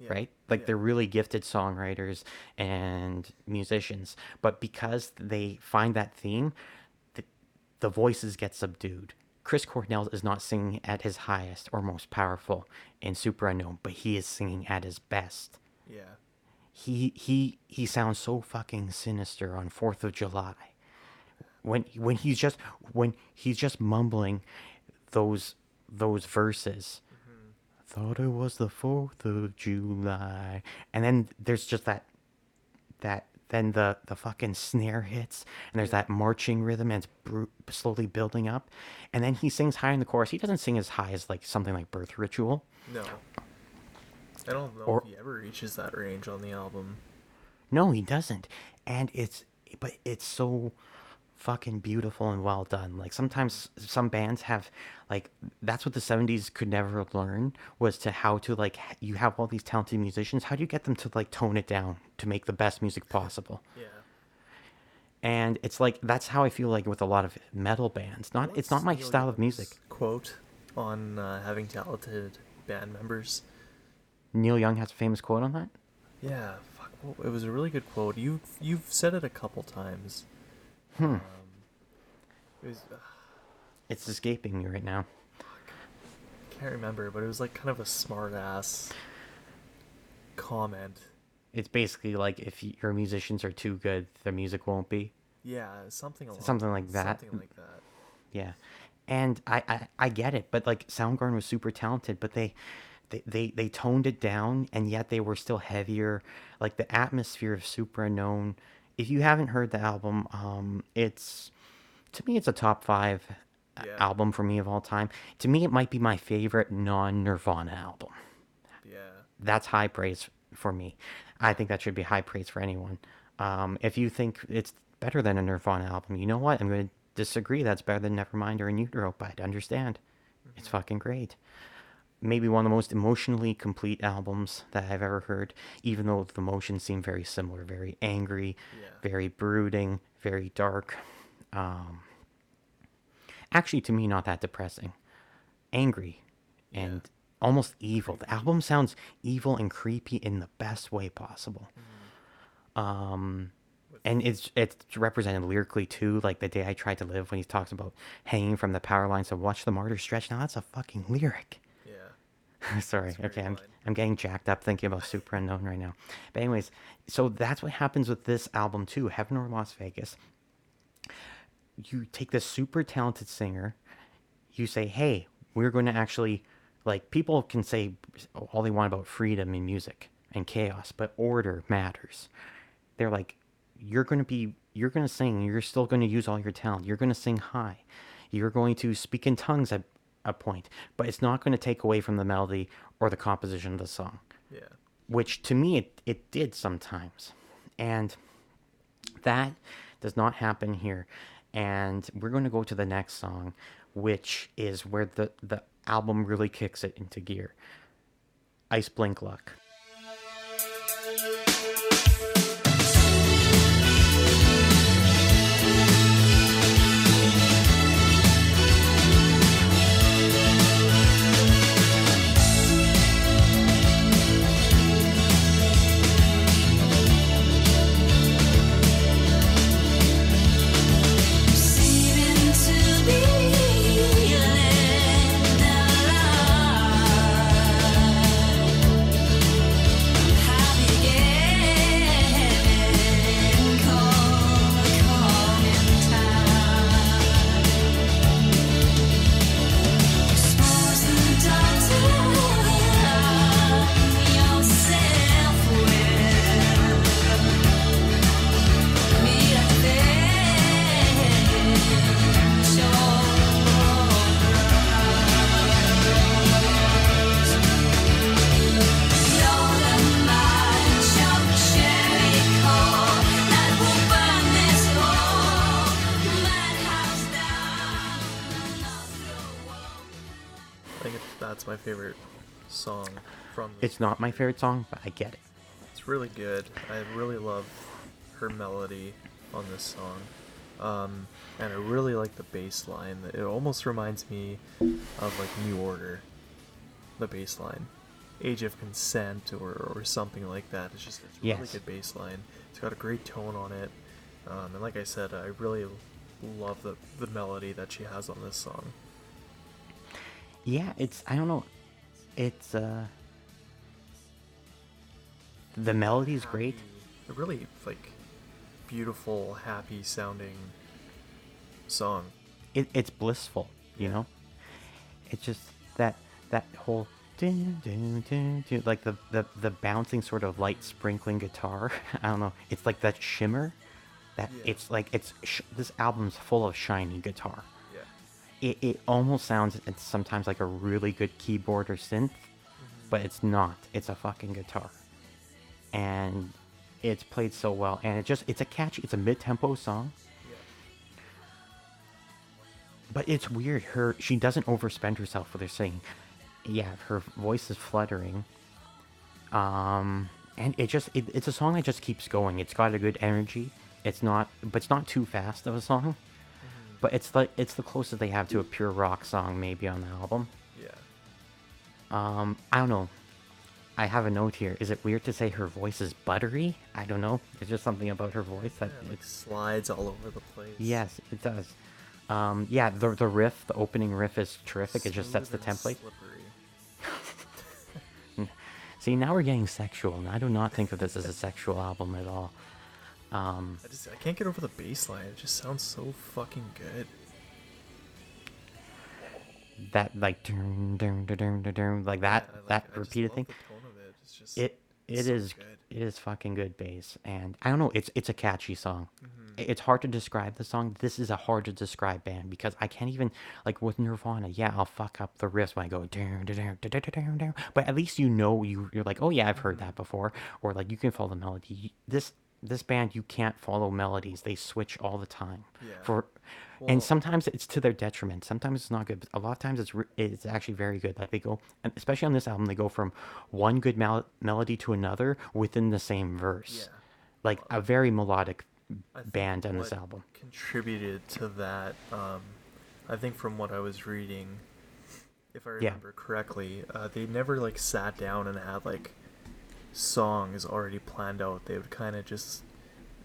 Yeah, right? Like yeah. they're really gifted songwriters and musicians, but because they find that theme, the, the voices get subdued. Chris Cornell is not singing at his highest or most powerful in Superunknown, but he is singing at his best. Yeah. He he he sounds so fucking sinister on Fourth of July. When when he's just when he's just mumbling those those verses. Mm-hmm. Thought it was the Fourth of July, and then there's just that that then the the fucking snare hits and there's that marching rhythm and it's bru- slowly building up and then he sings high in the chorus he doesn't sing as high as like something like birth ritual No. I don't know Or- if he ever reaches that range on the album. no he doesn't and it's but it's so fucking beautiful and well done like sometimes some bands have like that's what the 70s could never learn was to how to like you have all these talented musicians how do you get them to like tone it down to make the best music possible [laughs] Yeah. and it's like that's how I feel like with a lot of metal bands. Not it's not my Neil style of music. Quote on uh, having talented band members. Neil Young has a famous quote on that. Yeah, fuck. Well, it was a really good quote. You you've said it a couple times. Hmm. Um, it was, uh, It's escaping me right now. I can't remember, but it was like kind of a smart ass comment. It's basically like if your musicians are too good, the music won't be. Yeah, something along Something like that. Something like that. Yeah, and I, I I get it, but like Soundgarden was super talented, but they they, they they toned it down and yet they were still heavier like the atmosphere of superunknown if you haven't heard the album um it's to me it's a top five Yeah. album for me of all time. To me it might be my favorite non-nirvana album. Yeah. that's high praise for me. I think that should be high praise for anyone. Um if you think it's better than a nirvana album you know what? I'm going to disagree. That's better than nevermind or in utero but i understand. It's fucking great maybe one of the most emotionally complete albums that I've ever heard, even though the emotions seem very similar, very angry, Yeah. very brooding, very dark. Um, actually, to me, not that depressing. Angry and Yeah. almost evil. The album sounds evil and creepy in the best way possible. Um, and it's it's represented lyrically too, like the day I tried to live when he talks about hanging from the power lines to watch the martyr stretch. Now that's a fucking lyric. [laughs] Sorry. Okay, I'm. I'm getting jacked up thinking about Superunknown right now. But anyways, so that's what happens with this album too, Heaven or Las Vegas. You take this super talented singer, you say, "Hey, we're going to actually like people can say all they want about freedom in music and chaos, but order matters." They're like, "You're going to be you're going to sing, you're still going to use all your talent. You're going to sing high. You're going to speak in tongues at a point, but it's not going to take away from the melody or the composition of the song." Yeah. which to me it, it did sometimes and that does not happen here and we're going to go to the next song which is where the the album really kicks it into gear iceblink luck that's my favorite song from it's not my favorite song but i get it It's really good. I really love her melody on this song. Um, and I really like the bass line. It almost reminds me of like New Order, the bass line. Age of Consent or, or something like that. It's just it's a really Yes. good bass line. It's got a great tone on it. Um, and like I said, I really love the, the melody that she has on this song. Yeah it's i don't know it's uh the melody is great A really like beautiful, happy sounding song. it, it's blissful you know it's just that that whole like the, the the bouncing sort of light sprinkling guitar [laughs] i don't know it's like that shimmer that Yeah. it's like it's sh- this album's full of shiny guitar. It, it almost sounds it's sometimes like a really good keyboard or synth but it's not it's a fucking guitar and it's played so well and it just it's a catchy it's a mid-tempo song Yeah. But it's weird. Her she doesn't overspend herself with her singing. Yeah, her voice is fluttering. Um, and it just it, it's a song that just keeps going. It's got a good energy. It's not, but it's not too fast of a song. But it's like it's the closest they have to a pure rock song maybe on the album. Yeah. Um, I don't know. I have a note here. Is it weird to say her voice is buttery? I don't know. There's just something about her voice that Yeah, like slides all over the place. Yes, it does. Um, yeah, the the riff, the opening riff is terrific. It just sets the template. slippery. [laughs] See, now we're getting sexual, and I do not think of this as a sexual album at all. Um, I just I can't get over the bass line. It just sounds so fucking good. that like dun, dun, dun, like that I like that it. Repeated thing. The tone it. It's just It it so is good. it is fucking good bass, and I don't know. It's it's a catchy song. Mm-hmm. It's hard to describe the song. This is a hard to describe band because I can't even like with Nirvana. Yeah, I'll fuck up the riffs when I go down, down, down, down. But at least you know you you're like, oh yeah, I've heard Mm-hmm. that before, or like you can follow the melody. This this band you can't follow melodies. They switch all the time. Yeah. For Well- and sometimes it's to their detriment. Sometimes it's not good. But a lot of times it's re- it's actually very good. Like they go, and especially on this album, they go from one good mel- melody to another within the same verse. Yeah. Like a very melodic band on this album. contributed to that. Um, I think from what I was reading, if I Yeah. remember correctly, uh, they never like sat down and had like songs already planned out. They would kind of just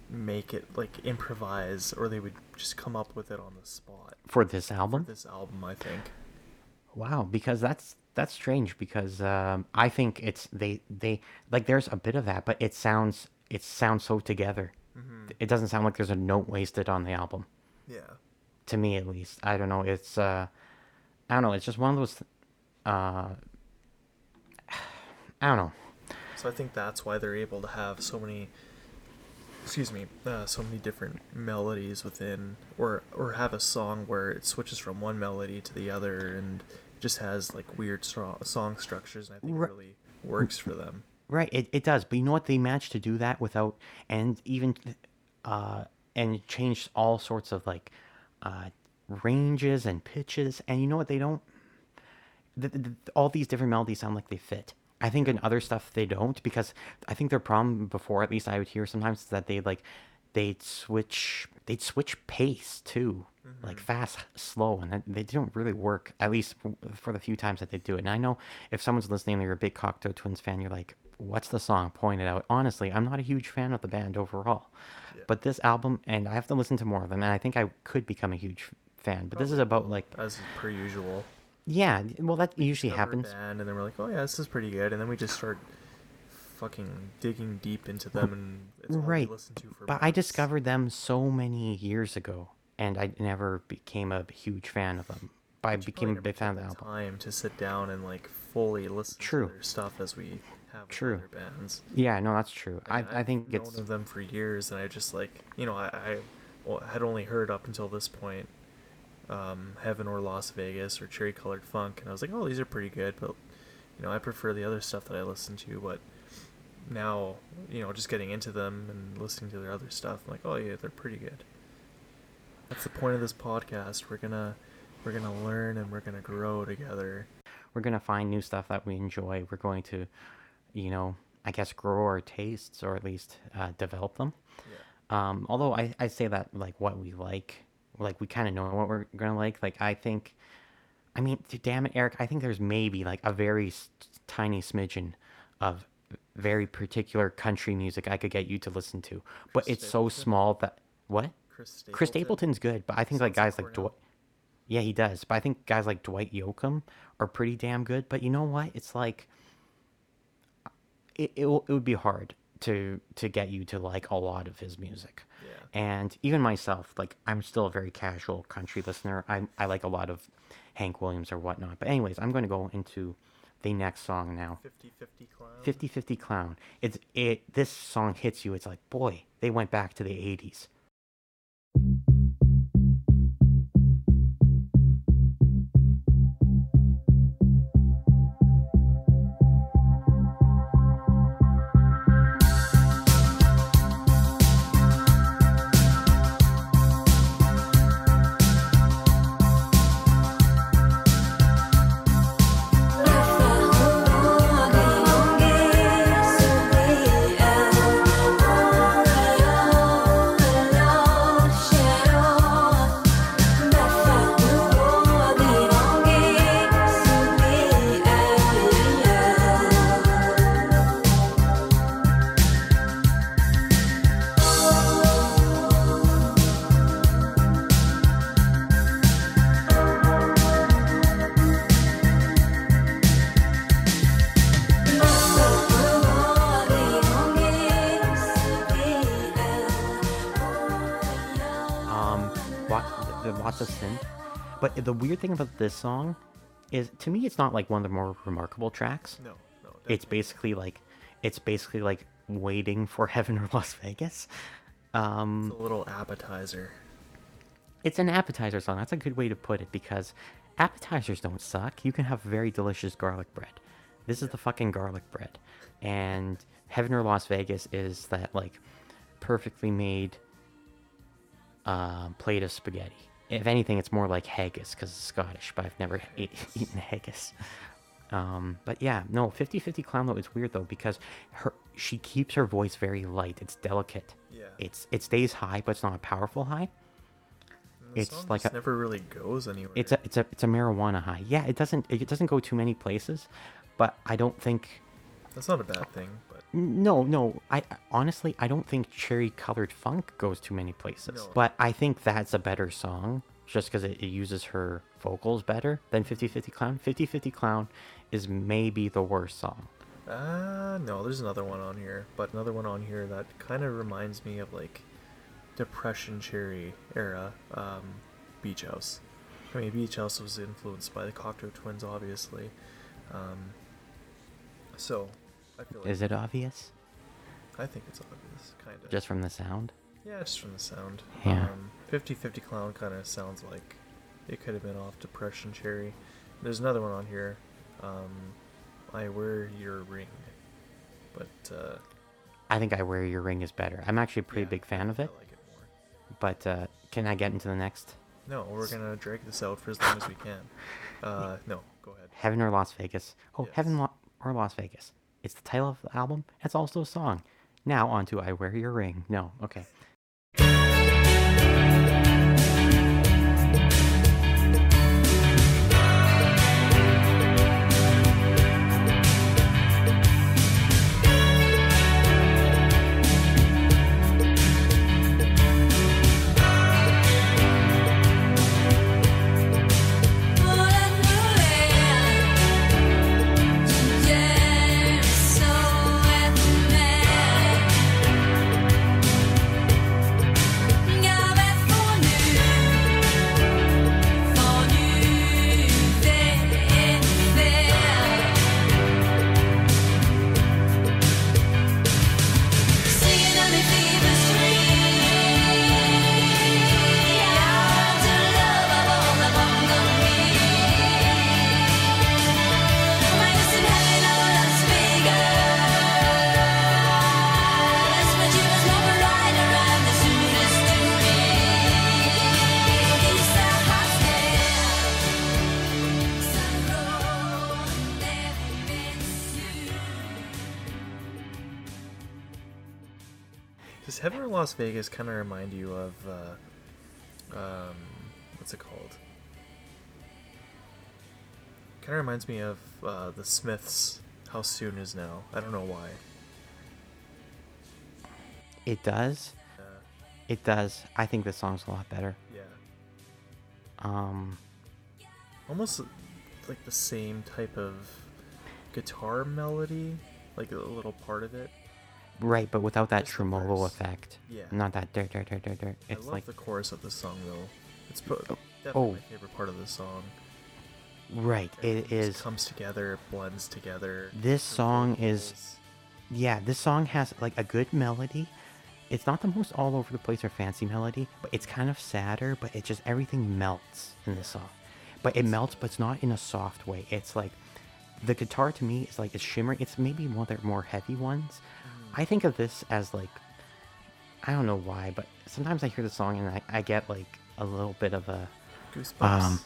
make it like improvise, or they would just come up with it on the spot. For this For album, this album, I think. wow, because that's that's strange. Because um, I think it's they they like there's a bit of that, but it sounds it sounds so together. Mm-hmm. It doesn't sound like there's a note wasted on the album. Yeah. to me at least. I don't know. It's uh, I don't know. It's just one of those. Uh, [sighs] I don't know. So I think that's why they're able to have so many, excuse me, uh, so many different melodies within, or or have a song where it switches from one melody to the other and just has like weird song structures, and I think Ri- it really works for them. Right, it, it does. But you know what? They managed to do that without, and even, uh, and changed all sorts of like, uh, ranges and pitches. And you know what? They don't. The, the- all these different melodies sound like they fit. I think in other stuff they don't because I think their problem before, at least I would hear sometimes, is that they like they'd switch they'd switch pace too, mm-hmm. like fast, slow, and that, they don't really work. At least for the few times that they do it. And I know if someone's listening, and you're a big Cocteau Twins fan, you're like, "What's the song?" Point it out. Honestly, I'm not a huge fan of the band overall, but this album, and I have to listen to more of them, and I think I could become a huge fan. But this is about like, As per usual. Yeah, well, that usually happens. Band, and then we're like, oh yeah, this is pretty good, and then we just start fucking digging deep into them, and right we listen to for. but i discovered them so many years ago and i never became a huge fan of them but i became a big fan of the album Time to sit down and like fully listen True. to their stuff as we have True. other bands. yeah no that's true i, I I've think known it's of them for years, and I just like you know I, I had only heard up until this point, um, Heaven or Las Vegas or Cherry Colored Funk, and I was like, oh, these are pretty good, but you know I prefer the other stuff that I listen to. But now you know just getting into them and listening to their other stuff, I'm like, oh yeah, they're pretty good. That's the point of this podcast. We're gonna we're gonna learn and we're gonna grow together. we're going to find new stuff that we enjoy we're going to you know i guess grow our tastes or at least uh, develop them Yeah. um, although I, I say that like what we like like we kind of know what we're gonna like like i think i mean damn it eric i think there's maybe like a very s- tiny smidgen of very particular country music i could get you to listen to but Chris it's so small that what Chris Stapleton. chris stapleton's good but i think like guys like dwight yeah he does but i think guys like dwight yoakam are pretty damn good but you know what it's like it, it, it would be hard to to get you to like a lot of his music. And even myself like i'm still a very casual country listener. I, I like a lot of hank williams or whatnot. But anyways i'm going to go into the next song now. 50-50 clown. 50 50 clown. It's it this song hits you. It's like boy they went back to the 80s the lots of synth but the weird thing about this song is to me it's not like one of the more remarkable tracks. No, no. It's basically like it's basically like waiting for [laughs] heaven or Las Vegas. Um, It's a little appetizer. it's an appetizer song. That's a good way to put it because appetizers don't suck. You can have very delicious garlic bread. This is the fucking garlic bread. And Heaven or Las Vegas is that like perfectly made uh, plate of spaghetti. If anything, it's more like haggis because it's Scottish, but I've never ate, [laughs] eaten haggis. Um, but yeah, no, 50 50 Clown though is weird though because her she keeps her voice very light. It's delicate. Yeah. It's it stays high, but it's not a powerful high. It's like a- never really goes anywhere. It's a it's a it's a marijuana high. Yeah, it doesn't it doesn't go too many places, but I don't think That's not a bad thing, no no I honestly I don't think cherry colored funk goes too many places. No. But I think that's a better song just because it, it uses her vocals better than 50-50 Clown. 50-50 Clown is maybe the worst song. uh no, there's another one on here, but another one on here that kind of reminds me of like Depression Cherry era um, Beach House. I mean, Beach House was influenced by the Cocteau Twins, obviously. Um, so, I feel like Is it obvious I think it's obvious, kind of. just from the sound? Yeah, just from the sound. Yeah. Um, 50-50 Clown kind of sounds like it could have been off Depression Cherry. There's another one on here. Um, I wear your ring, but uh, I think I wear your ring is better. I'm actually a pretty yeah, big fan of it. I like it more. But uh, can I get into the next? No, we're gonna drag this out for as long as we can. [laughs] Uh, no, go ahead. Heaven or Las Vegas? Oh, Yes. Heaven Lo- or Las Vegas. It's the title of the album. It's also a song. Now on to I Wear Your Ring. No, okay. Vegas kind of remind you of uh, um, what's it called? Kind of reminds me of uh, the Smiths. How soon is now? I don't know why. It does. Uh, It does. I think the song's a lot better. yeah, Um, almost like the same type of guitar melody, like a little part of it. Right, but without that tremolo effect. Yeah. Not that dirt, dirt, dirt, dirt, dirt. I It's love like the chorus of the song though. It's pro- Oh. definitely Oh. my favorite part of the song. right. It Everything just comes together, blends together. This song is- Yeah, this song has like a good melody. It's not the most all over the place or fancy melody, but it's kind of sadder. But it just everything melts in this song. But it melts, but it's not in a soft way. It's like the guitar to me is like it's shimmering. It's maybe one of their more heavy ones. I think of this as like I don't know why, but sometimes I hear the song and I, I get like a little bit of a Goosebumps. um,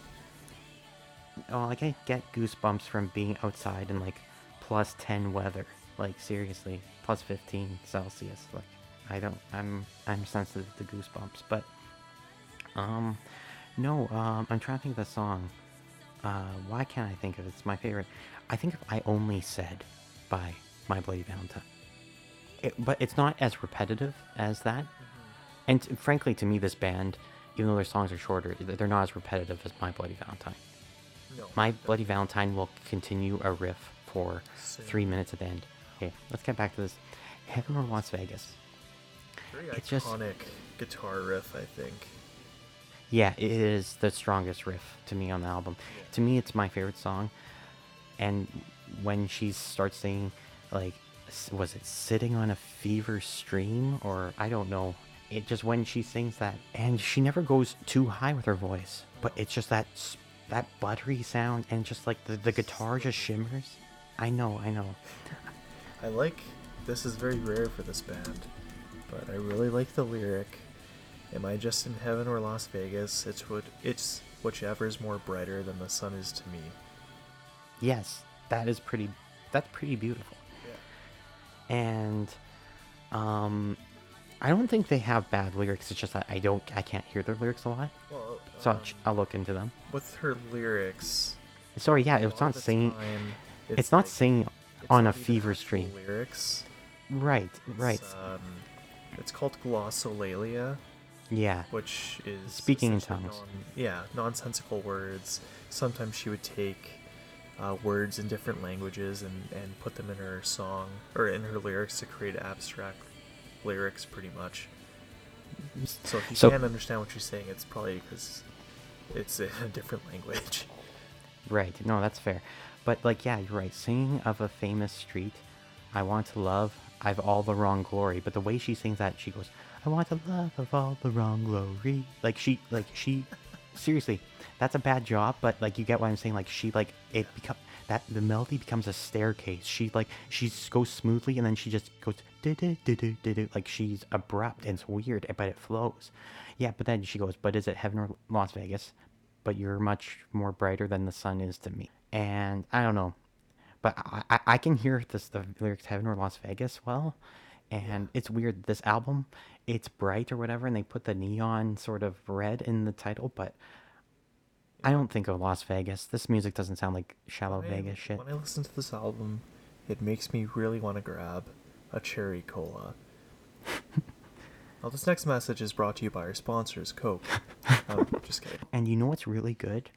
oh, like I get goosebumps from being outside in like plus 10 weather. Like seriously, plus 15 Celsius. Like I don't, I'm, I'm sensitive to goosebumps. But, um, no, um, I'm trying to think of the song. Uh, why can't I think of it? It's my favorite. I think of I Only Said by My Bloody Valentine. It, but it's not as repetitive as that. Mm-hmm. And t- frankly, to me, this band, even though their songs are shorter, they're not as repetitive as My Bloody Valentine. no, My Bloody Valentine will continue a riff for Same. three minutes at the end. Okay, let's get back to this. Heaven or Las Vegas? very it's just- iconic guitar riff. I think. Yeah, it is the strongest riff to me on the album. To me, it's my favorite song. And when she starts singing, like, was it sitting on a fever stream or I don't know. It just when she sings that, and she never goes too high with her voice, but it's just that that buttery sound, and just like the, the guitar just shimmers. I know, I know. I like this is very rare for this band, but I really like the lyric. Am I just in heaven or Las Vegas? It's what it's whichever is more brighter than the sun is to me. Yes, that is pretty. That's pretty beautiful. And um i don't think they have bad lyrics. It's just that i don't i can't hear their lyrics a lot. Well, so I'll, um, I'll look into them. What's her lyrics, sorry yeah it's not singing time, it's, not like- singing on a fever stream. Lyrics. right right. It's, um, it's called glossolalia, yeah. which is Speaking in tongues. non- yeah, nonsensical words. Sometimes she would take uh, words in different languages and, and put them in her song or in her lyrics to create abstract lyrics, pretty much. So if you So- can't understand what she's saying, it's probably because it's in a different language. right. No that's fair. But like yeah you're right. Singing of a famous street i want to love i've all the wrong glory. But the way she sings that she goes i want to love of all the wrong glory. Like she like she seriously that's a bad job but like you get what i'm saying? Like she like it become that the melody becomes a staircase. She like she goes smoothly and then she just goes do do do do do do like she's abrupt and it's weird but it flows. Yeah but then she goes but is it heaven or las vegas? But you're much more brighter than the sun is to me. And i don't know but I, I, I can hear this the lyrics heaven or las vegas? Well and it's weird this album it's bright or whatever and they put the neon sort of red in the title but i don't think of las vegas this music doesn't sound like shallow When I- vegas shit When I listen to this album, it makes me really want to grab a cherry cola. [laughs] well, this next message is brought to you by our sponsors, Coke. [laughs] um, just kidding. and you know what's really good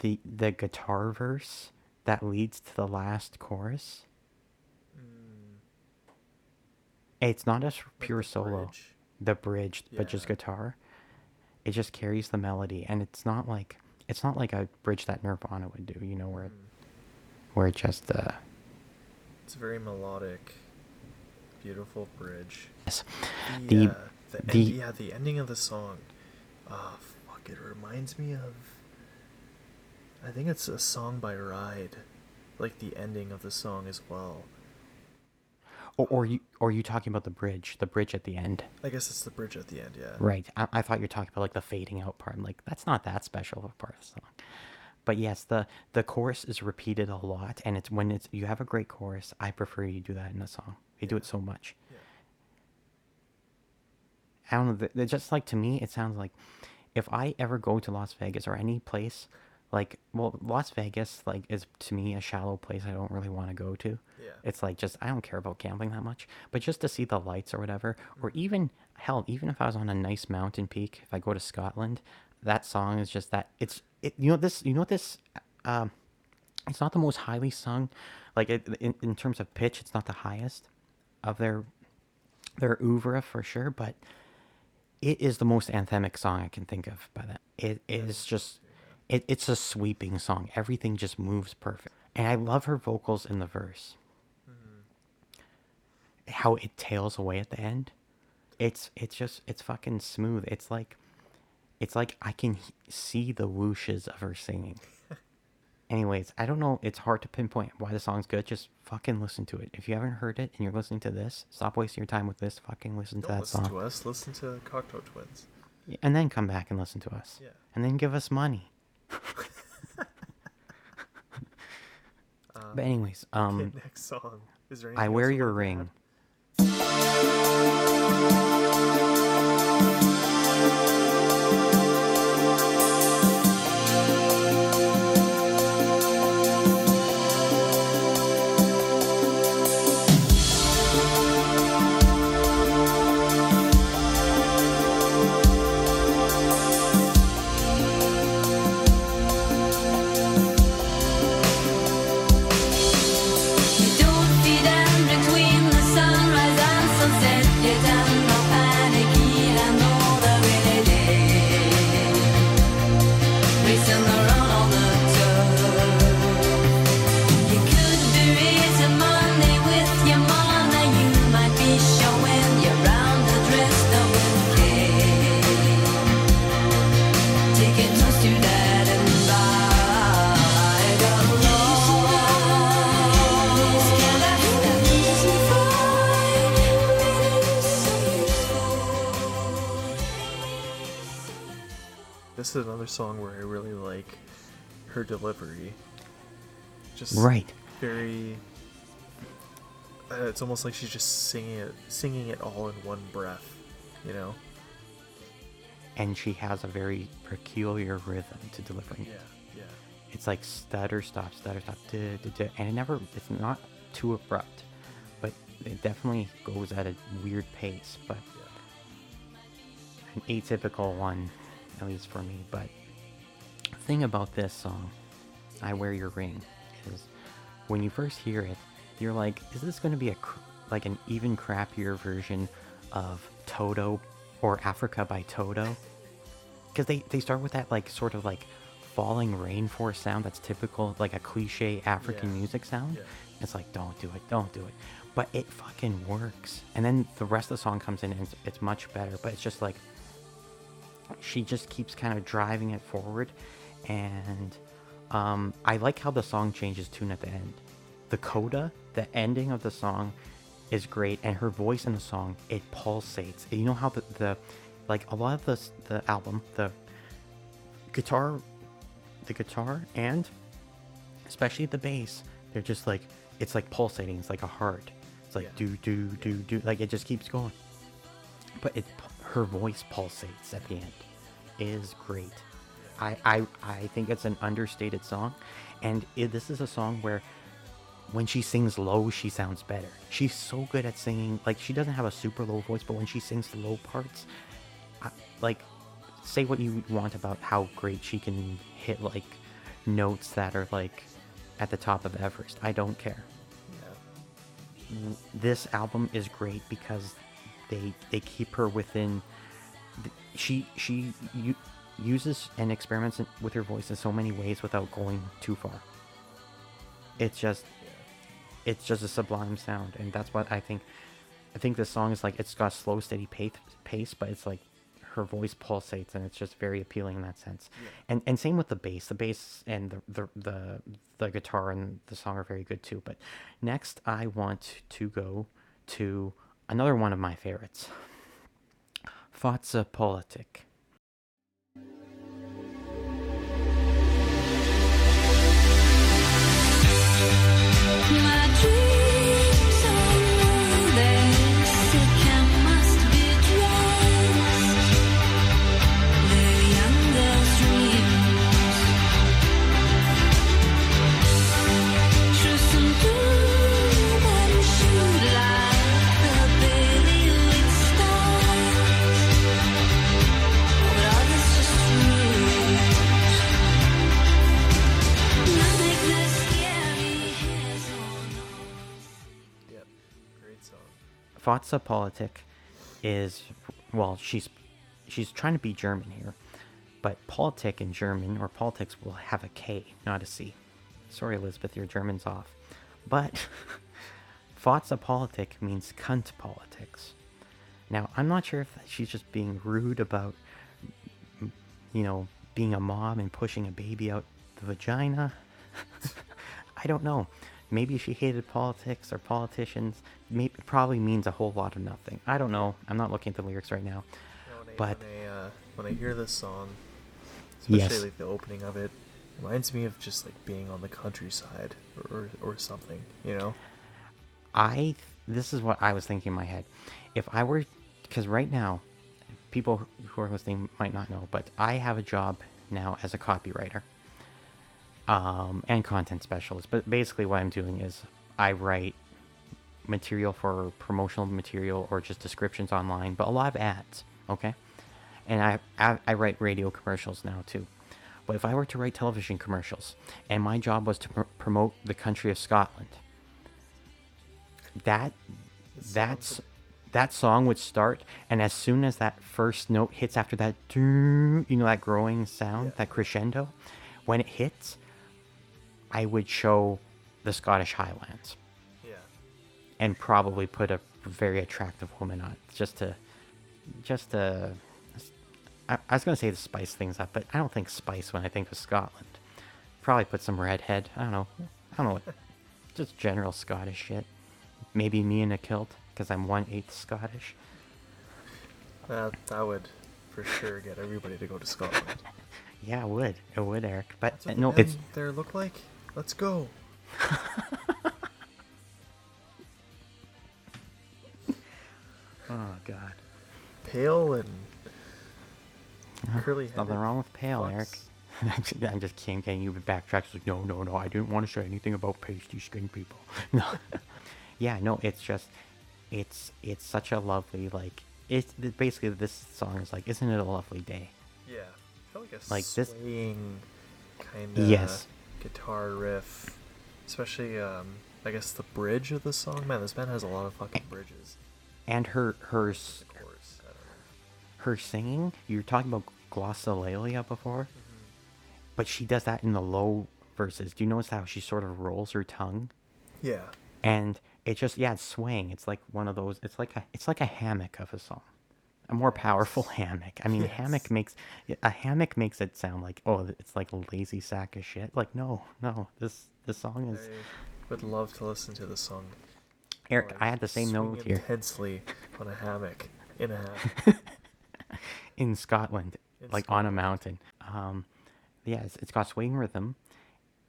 the the guitar verse that leads to the last chorus it's not a Like pure solo bridge. the bridge but just guitar it just carries the melody and it's not like it's not like a bridge that nirvana would do you know where it, where it just uh It's a very melodic, beautiful bridge. yes. The, the uh, the, end- the yeah, the ending of the song. Ah, fuck! It reminds me of. I think it's a song by Ride, like the ending of the song as well. Or, or you or you talking about the bridge the bridge at the end I guess it's the bridge at the end. Yeah. Right. I, I thought you were talking about like the fading out part. I'm like, that's not that special of a part of the song. But yes, the the chorus is repeated a lot, and it's when it's you have a great chorus. I prefer you do that in a song. They do it so much. Yeah. I don't know. just like to me, it sounds like if I ever go to Las Vegas or any place, like well, Las Vegas like is to me a shallow place. I don't really want to go to. Yeah. It's like just I don't care about gambling that much, but just to see the lights or whatever, or even hell, even if I was on a nice mountain peak, if I go to Scotland, that song is just that. It's it. You know this. You know this. Um, it's not the most highly sung, like it, in in terms of pitch, it's not the highest of their their oeuvre for sure, but it is the most anthemic song I can think of by that. It is just it, it's a sweeping song. Everything just moves perfect. And I love her vocals in the verse. Mm-hmm. How it tails away at the end. It's it's just it's fucking smooth. It's like it's like I can see the whooshes of her singing. [laughs] Anyways, I don't know. It's hard to pinpoint why the song's good. Just fucking listen to it. If you haven't heard it and you're listening to this, stop wasting your time with this. Fucking listen to Don't that listen song. to us. Listen to Cocteau Twins. And then come back and listen to us. Yeah. And then give us money. But anyways, um Okay, next song. Is there I wear your ring. This is another song where I really like her delivery. Just Right. very. Uh, it's almost like she's just singing it, singing it all in one breath. You know. And she has a very peculiar rhythm to delivering Yeah. it. Yeah. yeah. It's like stutter stop, stutter stop, and it never. It's not too abrupt, but it definitely goes at a weird pace. But Yeah. an atypical one, at least for me. But the thing about this song, "I Wear Your Ring," is when you first hear it, you're like, "Is this going to be a cr- like an even crappier version of Toto or Africa by Toto?" Because they they start with that like sort of like falling rainforest sound that's typical like a cliche African Yeah. music sound. Yeah. It's like, don't do it, don't do it. But it fucking works. And then the rest of the song comes in and it's, it's much better. But it's just like, she just keeps kind of driving it forward. And um, I like how the song changes tune at the end. The coda, the ending of the song is great. And her voice in the song, it pulsates. You know how the, the like a lot of the, the album, the guitar, the guitar and especially the bass, they're just like it's like pulsating. It's like a heart. It's like Yeah. do do do do. Like it just keeps going. But it her voice pulsates at the end. is great. I I I think it's an understated song, and it, this is a song where when she sings low, she sounds better. She's so good at singing. Like she doesn't have a super low voice, but when she sings the low parts, I, like say what you want about how great she can hit like notes that are like at the top of Everest. I don't care. Yeah. This album is great because they they keep her within. th- She she uses and experiments with her voice in so many ways without going too far. It's just it's just a sublime sound and that's what i think i think this song is like it's got a slow steady pace, pace but it's like her voice pulsates and it's just very appealing in that sense Yeah. and and same with the bass the bass and the, the the the guitar and the song are very good too but next i want to go to another one of my favorites Fotzepolitic. Fotzepolitic is well, she's she's trying to be German here, but politic in German or politics will have a K, not a C. Sorry, Elizabeth, your German's off. But [laughs] Fotzepolitic means cunt politics. Now, I'm not sure if she's just being rude about, you know, being a mom and pushing a baby out the vagina. [laughs] I don't know. Maybe she hated politics or politicians. Maybe, probably means a whole lot of nothing. I don't know. I'm not looking at the lyrics right now. You know, when I, But- when I, uh, when I hear this song, Yes. especially like the opening of it, reminds me of just like being on the countryside or, or, or something. You know? I this is what I was thinking in my head. If I were because right now people who are listening might not know, but I have a job now as a copywriter um, and content specialist. But basically, what I'm doing is I write material for promotional material or just descriptions online, but a lot of ads. Okay, and I I, I write radio commercials now too. But if I were to write television commercials and my job was to pr- promote the country of Scotland, that that's that song would start and as soon as that first note hits after that you know that growing sound Yeah. that crescendo when it hits i would show the scottish highlands Yeah. and probably put a very attractive woman on just to just to I, I was gonna say to spice things up but i don't think spice when i think of scotland probably put some redhead i don't know i don't know what just general scottish shit maybe me in a kilt because i'm one eighth scottish That, that would for sure get everybody to go to Scotland. [laughs] Yeah, it would. It would, Eric. But uh, what no, it's there look like. Let's go. oh god. Pale and uh-huh. curly. Nothing wrong with pale, fucks. Eric. [laughs] I'm just- I'm kidding. Can you backtrack? It's like, no, no, no. I didn't want to say anything about pasty skin people. [laughs] No. [laughs] yeah, no. It's just, it's it's such a lovely like. It's it- basically this song is like, isn't it a lovely day? Yeah, I feel like a Like this- swaying kind of Yes. Guitar riff, especially um, I guess the bridge of the song. Man, this band has a lot of fucking bridges. And her her s- chorus, I don't know. her singing. You were talking about glossolalia before, Mm-hmm. but she does that in the low verses. Do you notice how she sort of rolls her tongue? Yeah, and it just yeah it's swaying it's like one of those it's like a it's like a hammock of a song a more powerful [laughs] hammock. I mean Yes. hammock makes a hammock makes it sound like oh it's like a lazy sack of shit. Like no no this this song is I would love to listen to the song. eric like, i had the same note here. Intensely on a hammock in a hammock. [laughs] in scotland In like on a mountain. Um yeah it's, it's got swing rhythm.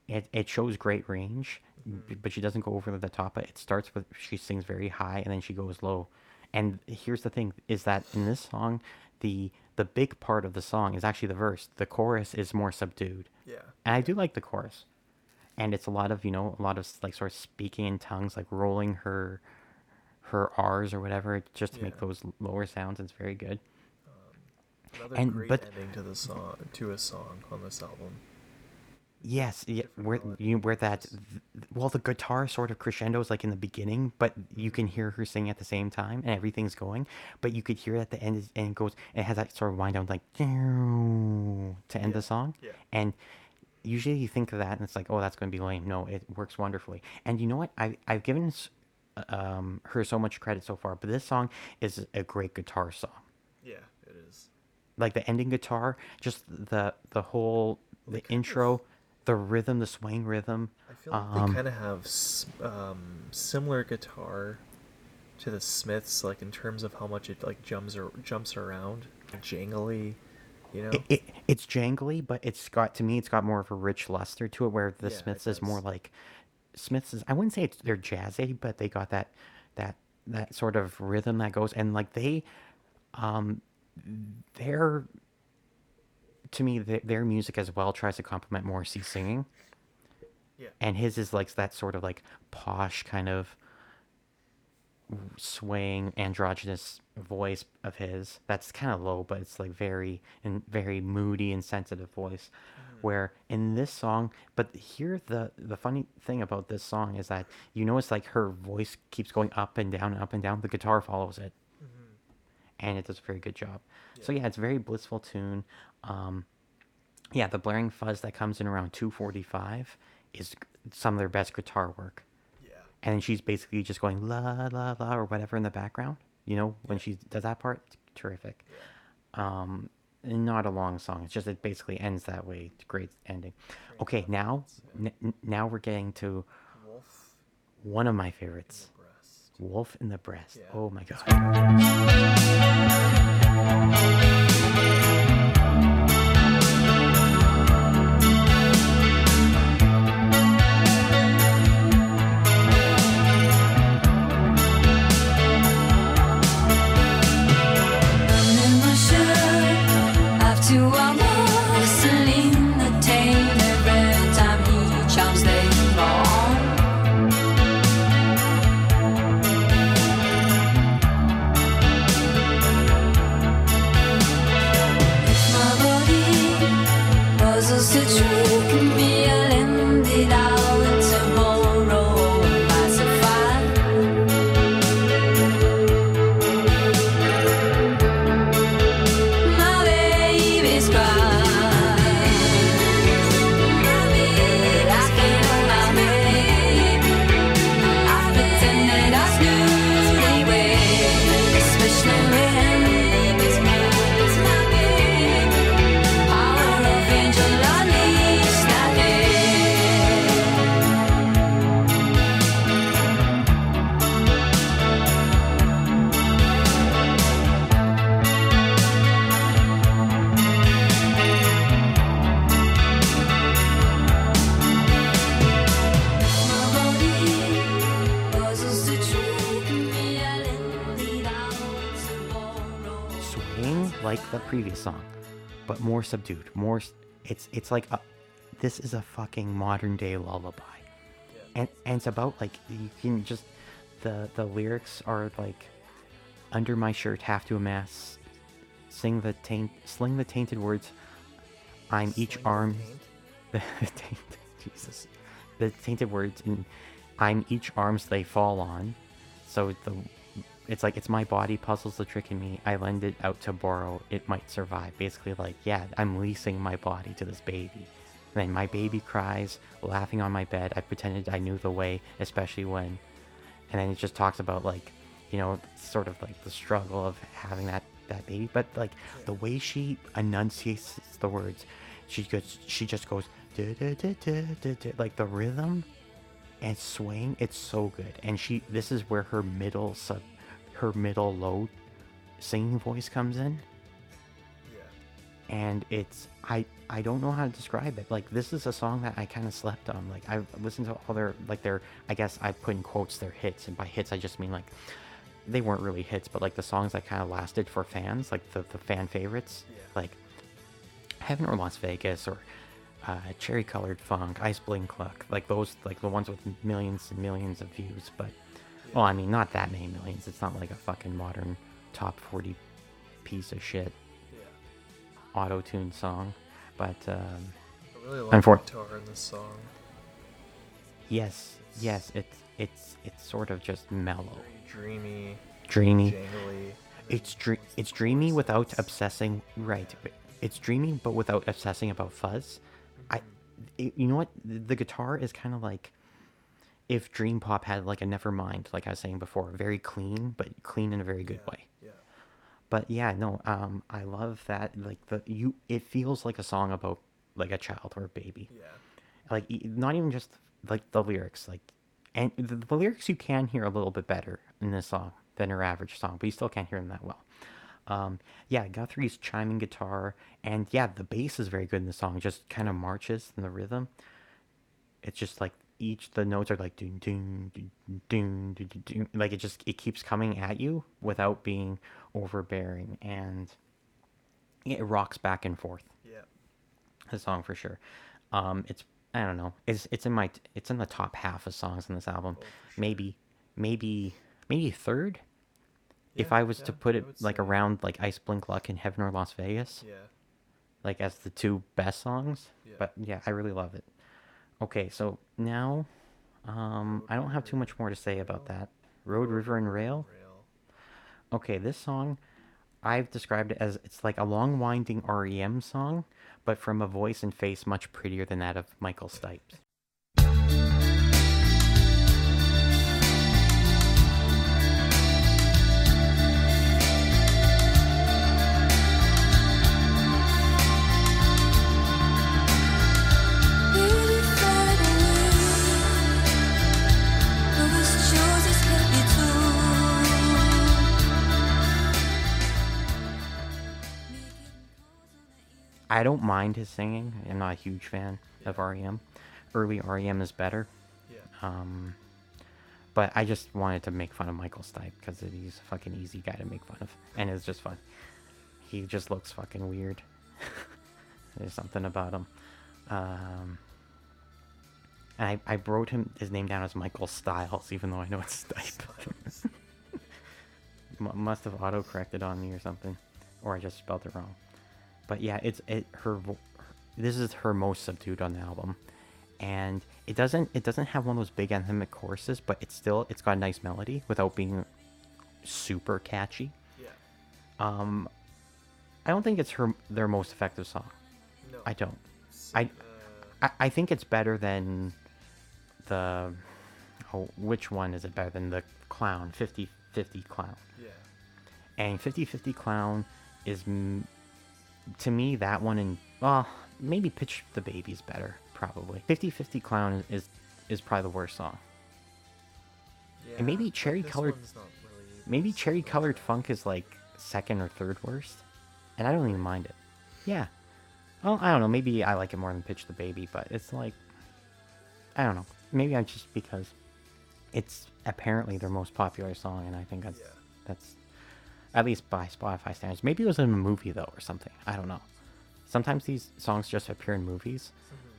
It, it shows great range b- but she doesn't go over the top it starts with she sings very high and then she goes low and here's the thing is that in this song the the big part of the song is actually the verse. The chorus is more subdued. Yeah, and i do like the chorus. And it's a lot of you know a lot of like sort of speaking in tongues like rolling her her r's or whatever just to make those lower sounds. It's very good. Um, another and- great but- ending to the song to a song on this album. Yes, yeah, where you where that well the guitar sort of crescendos like in the beginning, but you can hear her sing at the same time and everything's going, but you could hear at the end and it goes it has that sort of wind down like to end Yeah, the song, yeah. and usually you think of that and it's like oh that's going to be lame. No, it works wonderfully. And you know what? I I've given um her so much credit so far, but this song is a great guitar song Yeah, it is. like the ending guitar, just the the whole the they kind of- intro, the rhythm, the swing rhythm. I feel like um, they kind of have um, similar guitar to the Smiths, like in terms of how much it like jumps or jumps around, jangly, you know. it, it, it's jangly, but it's got to me it's got more of a rich luster to it. Where the Yeah, Smiths is more like Smiths is I wouldn't say it's they're jazzy, but they got that that that sort of rhythm that goes and like they um their to me their, their music as well tries to complement Morrissey's singing. yeah, and his is like that sort of like posh kind of swaying androgynous voice of his that's kind of low but it's like very and very moody and sensitive voice. Mm-hmm. Where in this song but here the the funny thing about this song is that you notice like her voice keeps going up and down and up and down the guitar follows it and it does a very good job. So yeah it's a very blissful tune. Um yeah the blaring fuzz that comes in around 245 is some of their best guitar work. Yeah, and she's basically just going la la la or whatever in the background you know when she does that part. It's terrific. Um not a long song. It's just it basically ends that way. It's a great ending. Okay now n- n- now we're getting to Wolf. one of my favorites. Wolf in the breast. Yeah. oh my god more subdued. More, it's it's like a, this is a fucking modern day lullaby, and and it's about like you can just the the lyrics are like under my shirt have to amass, sing the taint, sling the tainted words. I'm each Sling the arm, taint? [laughs] the taint, [laughs] Jesus, the tainted words, and I'm each arms they fall on. So the it's like it's my body puzzles the trick in me. I lend it out to borrow. It might survive. Basically, like yeah, I'm leasing my body to this baby. Then my baby cries, laughing on my bed. I pretended I knew the way, especially when. And then it just talks about like, you know, sort of like the struggle of having that that baby. But like the way she enunciates the words, she goes, she just goes, like the rhythm and swing it's so good and she this is where her middle sub her middle low singing voice comes in. Yeah. and it's i i don't know how to describe it. Like this is a song that i kind of slept on. Like i've listened to all their like their i guess i put in quotes their hits. And by hits i just mean like they weren't really hits but like the songs that kind of lasted for fans like the, the fan favorites. Yeah. like heaven or las vegas or uh, cherry colored funk iceblink luck like those like the ones with millions and millions of views. But well i mean not that many millions it's not like a fucking modern top 40 piece of shit Yeah. auto-tuned song but um, I really like Unfor- the guitar in this song. yes yes it's it's it's sort of just mellow Very dreamy, dreamy jangly. it's dre- it's dreamy without obsessing right it's dreamy but without obsessing about fuzz i it, you know what the, the guitar is kind of like if dream pop had like a nevermind like i was saying before very clean but clean in a very good Yeah, way Yeah. but yeah no um i love that like the you it feels like a song about like a child or a baby Yeah. like not even just like the lyrics like and the, the lyrics you can hear a little bit better in this song than her average song but you still can't hear them that well um yeah guthrie's chiming guitar and yeah the bass is very good in the song just kind of marches in the rhythm it's just like each the notes are like doon doon doon doon, doon. like it just it keeps coming at you without being overbearing and it rocks back and forth Yeah. the song for sure. Um, it's I don't know. It's it's in my it's in the top half of songs in this album. Oh, sure. Maybe maybe maybe third. if I was to put it like around like Iceblink Luck and Heaven or Las Vegas, Yeah. like as the two best songs. Yeah. But yeah, I really love it. Okay, so now um I don't have too much more to say about that. Road, River, and Rail. Okay, this song, I've described it as it's like a long winding REM song, but from a voice and face much prettier than that of Michael Stipes. I don't mind his singing. I'm not a huge fan of REM. Early REM is better. Yeah. Um, but I just wanted to make fun of Michael Stipe because he's a fucking easy guy to make fun of, and it's just fun. He just looks fucking weird. [laughs] There's something about him. Um, and I, I wrote him his name down as Michael Styles, even though I know it's Stipe. M- must have auto corrected on me or something, or I just spelled it wrong. But yeah, it's it her. This is her most subdued on the album, and it doesn't it doesn't have one of those big anthemic choruses, but it's still it's got a nice melody without being super catchy. Yeah. Um, I don't think it's her their most effective song. No. I don't. I- uh, I, I think it's better than the oh which one is it better than the clown 50 50 clown yeah. and 50 50 clown is m- to me that one and well maybe pitch the baby's better probably 50 50 clown is, is is probably the worst song Yeah. and maybe cherry colored really maybe cherry colored bad. funk is like second or third worst and i don't even mind it yeah well i don't know maybe i like it more than pitch the baby but it's like i don't know maybe I'm just because it's apparently their most popular song and i think that's Yeah. that's At least by Spotify standards. Maybe it was in a movie though, or something. I don't know. Sometimes these songs just appear in movies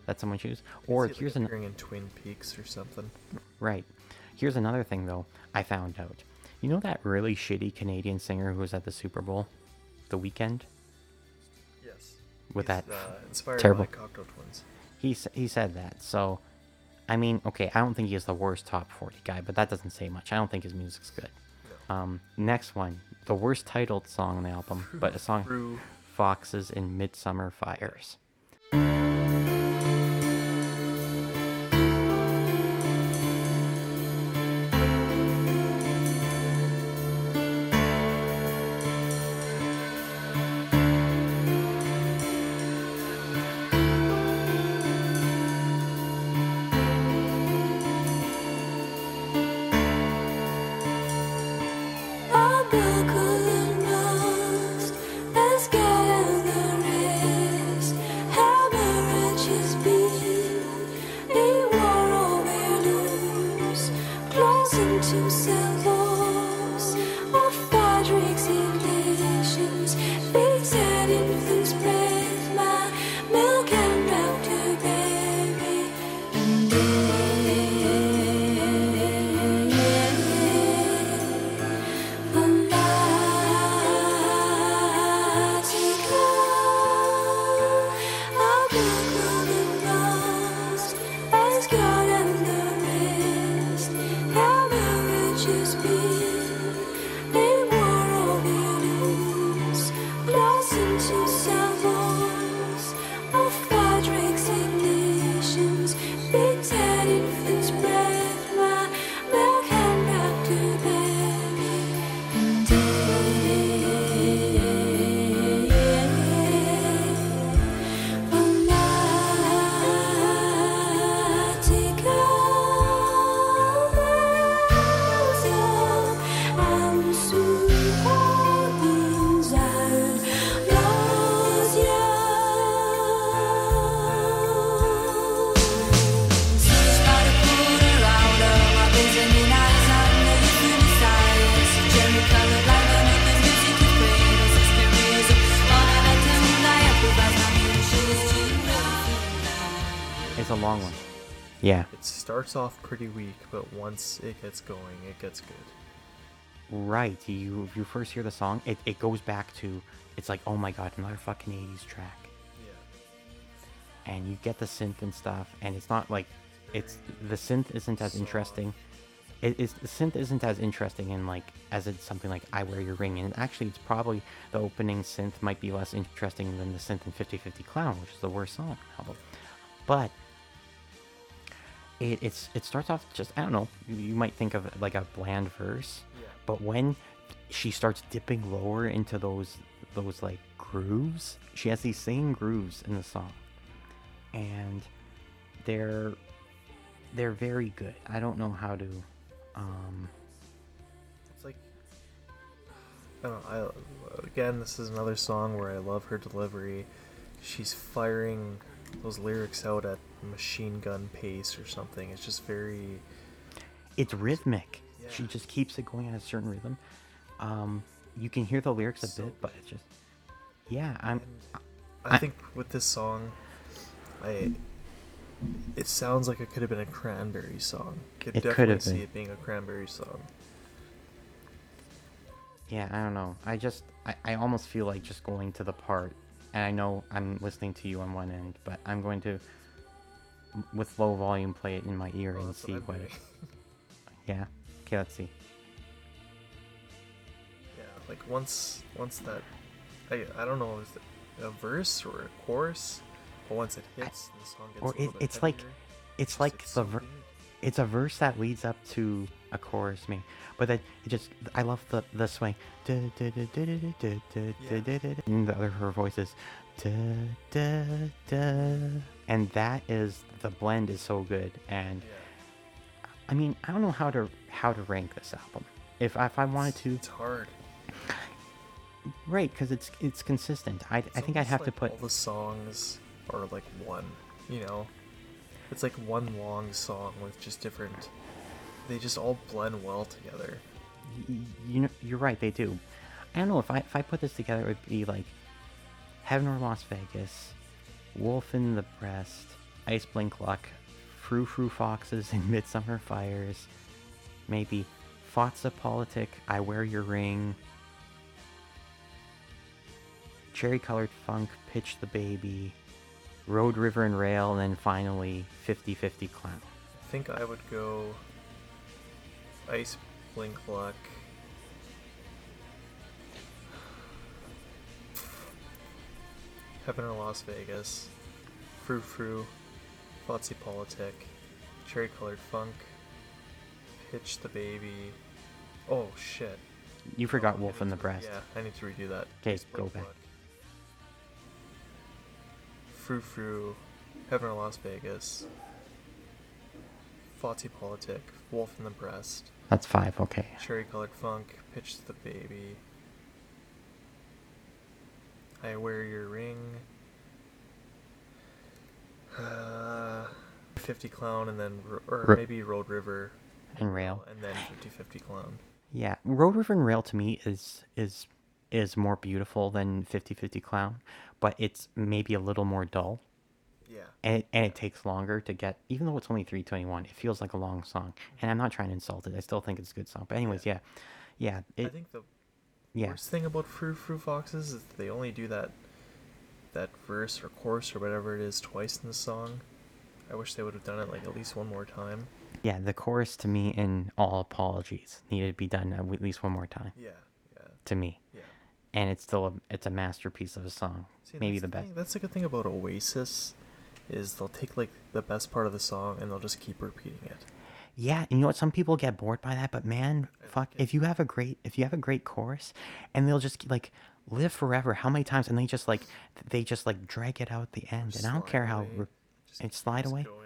that someone chooses. Or it, like, here's an appearing in Twin Peaks or something. right. Here's another thing though. I found out. You know that really shitty Canadian singer who was at the Super Bowl, The Weeknd. Yes. With that uh, inspired terrible- Cocteau Twins. He he said that. So, I mean, okay, I don't think he's the worst top 40 guy, but that doesn't say much. I don't think his music's good. Um, next one, the worst titled song on the album, but a song. Foxes in Midsummer Fires. Starts off pretty weak, but once it gets going, it gets good. right. You you first hear the song, it, it goes back to, it's like, oh my god, another fucking 80s track. Yeah. and you get the synth and stuff and it's not like it's the synth isn't as interesting it is the synth isn't as interesting in like as it's something like i wear your ring and actually it's probably the opening synth might be less interesting than the synth in 5050 clown which is the worst song on the album but it, it's it starts off just i don't know you, might think of it like a bland verse Yeah. but when she starts dipping lower into those those like grooves she has these same grooves in the song and they're they're very good i don't know how to um It's like I don't know. I, again, this is another song where I love her delivery. She's firing those lyrics out at machine gun pace or something. It's just very it's rhythmic she just keeps it going at a certain rhythm um you can hear the lyrics a So bit but it's just yeah i'm I, I- think with this song, I it sounds like it could have been a Cranberry song. Could It could definitely have see been. it being a Cranberry song. yeah i don't know i just I, I almost feel like just going to the part and i know i'm listening to you on one end but i'm going to with low volume play it in my ear Well, and see I'm what it, [laughs] yeah. Okay let's see. Yeah, like once once that I I don't know is it a verse or a chorus, but once it hits, the song gets or a it- it's like- heavier. it's like the ver- it's a verse that leads up to a chorus me but then it just i love the the swing and the other her voice is da, da, da. and that is the blend is so good and i mean i don't know how to how to rank this album if if i wanted to it's hard. right because it's it's consistent i, It's I think i'd have to put all the songs are like one. You know, it's like one long song with just different. They just all blend well together. y- you know you're right they do I don't know if I if I put this together, it would be like Heaven or Las Vegas, Wolf in the Breast, Iceblink Luck, Frou Frou Foxes and [laughs] Midsummer Fires, maybe Fotzepolitic, I Wear Your Ring, Cherry Colored Funk, Pitch the Baby, Road, River, and Rail, and then finally 50 50 Clown. I think I would go Ice Blink Luck. Heaven or Las Vegas. Frou Frou. Fotzepolitic. Cherry Colored Funk. Pitch the Baby. Oh shit. You forgot Oh, Wolf in the to- Breast. Yeah, I need to redo that. Okay, go back. Luck. Frou Frou. Heaven or Las Vegas. Fotsy Politic. Wolf in the Breast. That's five, okay. Cherry colored funk, pitch the baby. I wear your ring. Uh, 50 clown and then or Ro- maybe road river And Rail. and then 50 50 clown. Yeah, Road River and Rail to me is is is more beautiful than 50-50 Clown, but it's maybe a little more dull. Yeah. And it, and it takes longer to get even though it's only 321, it feels like a long song. And I'm not trying to insult it. I still think it's a good song. But anyways, yeah. Yeah, I it think the yeah. worst thing about Frou Frou Foxes is they only do that that verse or chorus or whatever it is twice in the song. I wish they would have done it like at least one more time. Yeah, the chorus to me in all apologies needed to be done at least one more time Yeah, yeah, to me. yeah. And it's still a, it's a masterpiece of a song. See, maybe that's the best. Thing, that's the good thing about Oasis, is they'll take like the best part of the song and they'll just keep repeating it. Yeah, you know what? Some people get bored by that, but man, fuck, if you have a great if you have a great chorus, and they'll just like live forever. How many times? And they just like they just like drag it out the end, and I don't care how re- it slide away. going.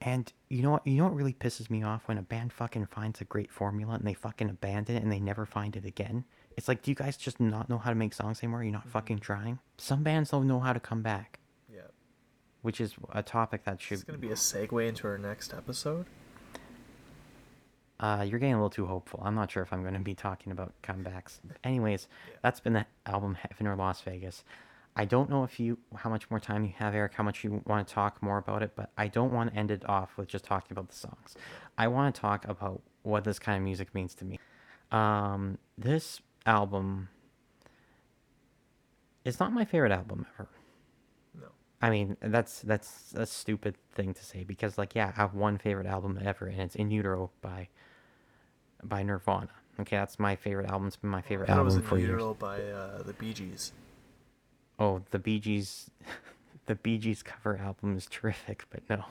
And you know what? You know what really pisses me off when a band fucking finds a great formula and they fucking abandon it and they never find it again. It's like, do you guys just not know how to make songs anymore? You're not mm-hmm. fucking trying. Some bands don't know how to come back, which is a topic that should. it's gonna be a segue into our next episode. Uh, you're getting a little too hopeful. I'm not sure if I'm going to be talking about comebacks. Anyways, [laughs] Yeah. that's been the album Heaven or Las Vegas. I don't know if you how much more time you have, Eric, how much you want to talk more about it, but I don't want to end it off with just talking about the songs. I want to talk about what this kind of music means to me. Um, this album is not my favorite album ever. I mean, that's that's a stupid thing to say because, like, yeah, I have one favorite album ever, and it's In Utero by by Nirvana. Okay, that's my favorite album. It's been my favorite I thought it was album in for years. Utero by uh, the Bee Gees. Oh, the Bee Gees, [laughs] the Bee Gees cover album is terrific, but no.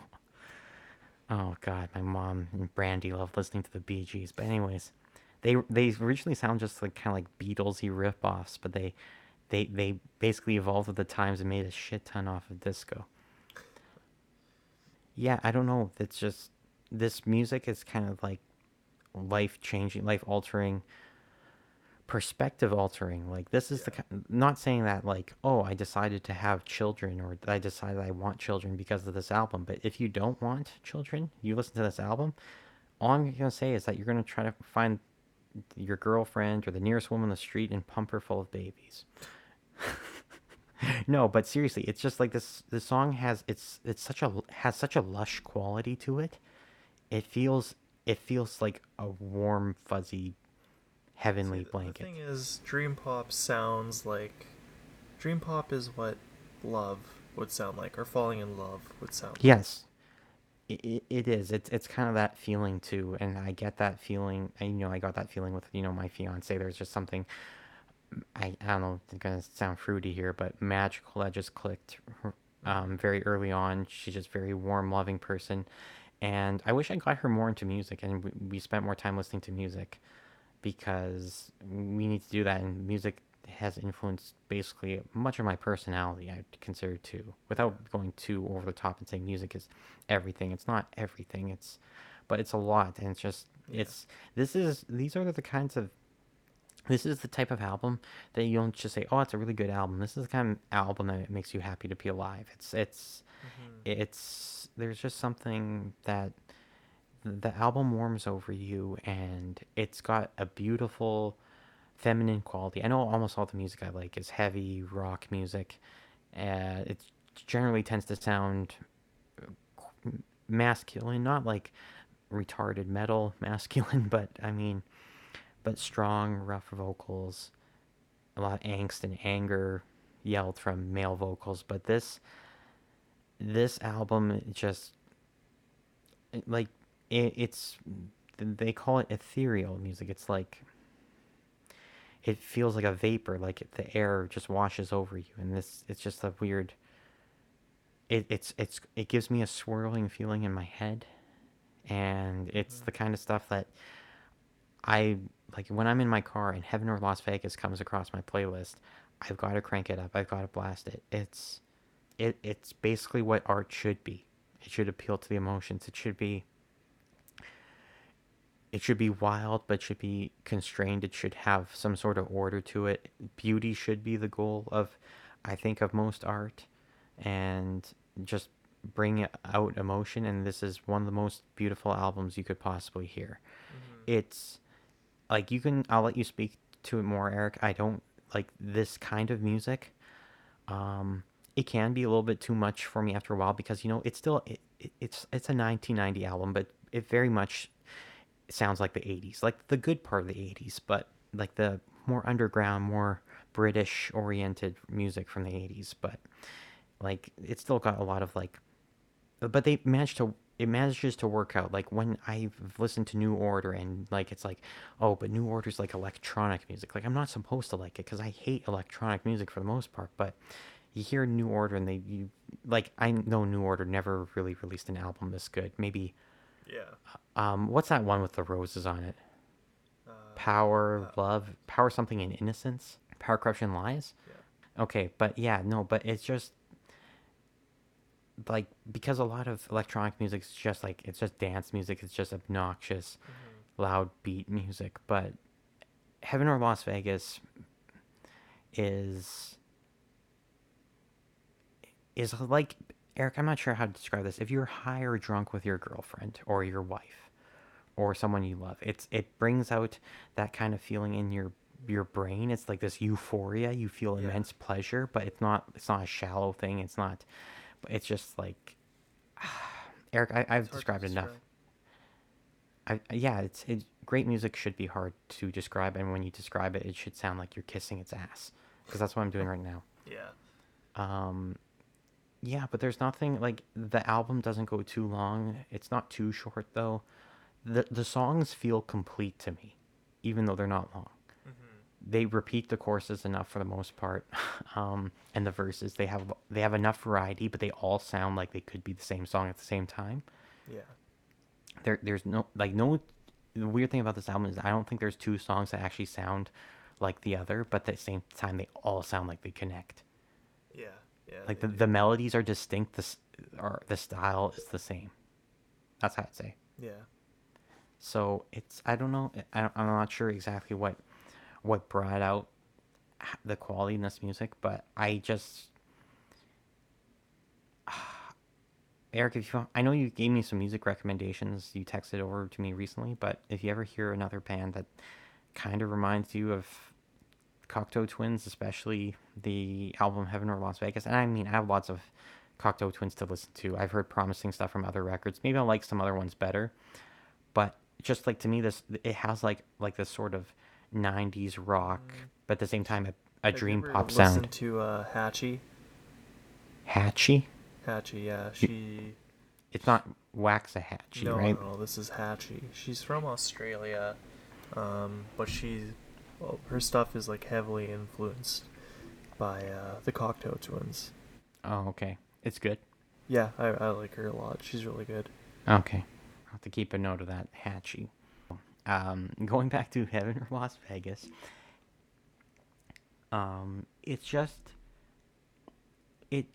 Oh God, my mom and Brandy love listening to the Bee Gees. But anyways, they they originally sound just like kind of like Beatlesy riff-offs, but they they they basically evolved with the times and made a shit ton off of disco. Yeah, I don't know. It's just this music is kind of like life changing, life altering perspective altering like this is the not saying that like oh i decided to have children or that i decided i want children because of this album but if you don't want children you listen to this album all i'm going to say is that you're going to try to find your girlfriend or the nearest woman on the street and pump her full of babies [laughs] no but seriously it's just like this this song has it's it's such a has such a lush quality to it it feels it feels like a warm fuzzy heavenly See, the- blanket The thing is, Dream Pop sounds like Dream Pop is what love would sound like, or falling in love would sound. like. Yes, it, it is. It's it's kind of that feeling too, and I get that feeling. You know, I got that feeling with you know my fiance. There's just something. I, I don't know. It's gonna sound fruity here, but magical that just clicked um, very early on. She's just very warm, loving person, and I wish I got her more into music, and we, we spent more time listening to music because we need to do that, and music has influenced basically much of my personality. I consider too, without going too over the top and saying music is everything. It's not everything. It's, but it's a lot, and it's just Yeah. it's this is these are the kinds of this is the type of album that you don't just say, "Oh, it's a really good album." This is the kind of album that makes you happy to be alive. It's it's Mm-hmm. it's there's just something that the album warms over you and it's got a beautiful feminine quality. I know almost all the music I like is heavy rock music. Uh, it generally tends to sound masculine, not like retarded metal masculine, [laughs] but I mean, but strong, rough vocals, a lot of angst and anger yelled from male vocals. But this, this album just like it, it's they call it ethereal music. It's like it feels like a vapor, like the air just washes over you, and this it's just a weird. It, it's it's it gives me a swirling feeling in my head, and it's mm. the kind of stuff that I like when I'm in my car and Heaven or Las Vegas comes across my playlist. I've got to crank it up. I've got to blast it. It's it it's basically what art should be. It should appeal to the emotions. It should be it should be wild but should be constrained it should have some sort of order to it beauty should be the goal of i think of most art and just bring out emotion and this is one of the most beautiful albums you could possibly hear mm-hmm. it's like you can i'll let you speak to it more eric. I don't like this kind of music. Um it can be a little bit too much for me after a while because you know it's still it, it, it's it's a 1990 album but it very much sounds like the 80s like the good part of the 80s but like the more underground more british oriented music from the 80s but like it's still got a lot of like but they managed to it manages to work out like when i've listened to new order and like it's like oh but new order's like electronic music. Like i'm not supposed to like it because i hate electronic music for the most part but you hear new order and they you like i know new order never really released an album this good. Maybe Yeah. um what's that one with the roses on it? Uh, power love? Power something in innocence? Power corruption lies? Yeah. okay but yeah no but it's just like because a lot of electronic music is just like it's just dance music it's just obnoxious mm-hmm. loud beat music but heaven or las vegas is is like eric i'm not sure how to describe this. If you're high or drunk with your girlfriend or your wife or someone you love it's it brings out that kind of feeling in your your brain. It's like this euphoria. You feel Yeah. immense pleasure but it's not it's not a shallow thing. It's not it's just like [sighs] eric I, i've it's hard to described enough. I, yeah, it's it, great music should be hard to describe, and when you describe it, it should sound like you're kissing its ass, because that's what I'm doing right now. Yeah. Um, yeah, but there's nothing like the album doesn't go too long. It's not too short though. the The songs feel complete to me, even though they're not long. They repeat the choruses enough for the most part, [laughs] um, and the verses they have they have enough variety, but they all sound like they could be the same song at the same time Yeah. there there's no like no the weird thing about this album is I don't think there's two songs that actually sound like the other, but at the same time they all sound like they connect. Yeah. Yeah. Like the, do. the melodies are distinct, the or the style is the same. That's how I'd say. Yeah. So it's I don't know I I'm not sure exactly what what brought out the quality in this music, but I just [sighs] Eric, if you I know you gave me some music recommendations you texted over to me recently, but if you ever hear another band that kind of reminds you of Cocteau Twins, especially the album Heaven or Las Vegas, and I mean I have lots of Cocteau Twins to listen to. I've heard promising stuff from other records. Maybe I'll like some other ones better but just like to me this it has like like this sort of 90s rock but at the same time a, a dream pop sound to uh, Hatchie. hatchy Hatchie, yeah. She. it's not waxahachie no, right no, no, this is Hatchie. She's from Australia, um, but she, well, her stuff is like heavily influenced by uh, the Cocteau Twins. oh okay it's good Yeah, I, I like her a lot. She's really good. okay i'll have to keep a note of that Hatchie um [laughs] going back to heaven or las vegas um it's just it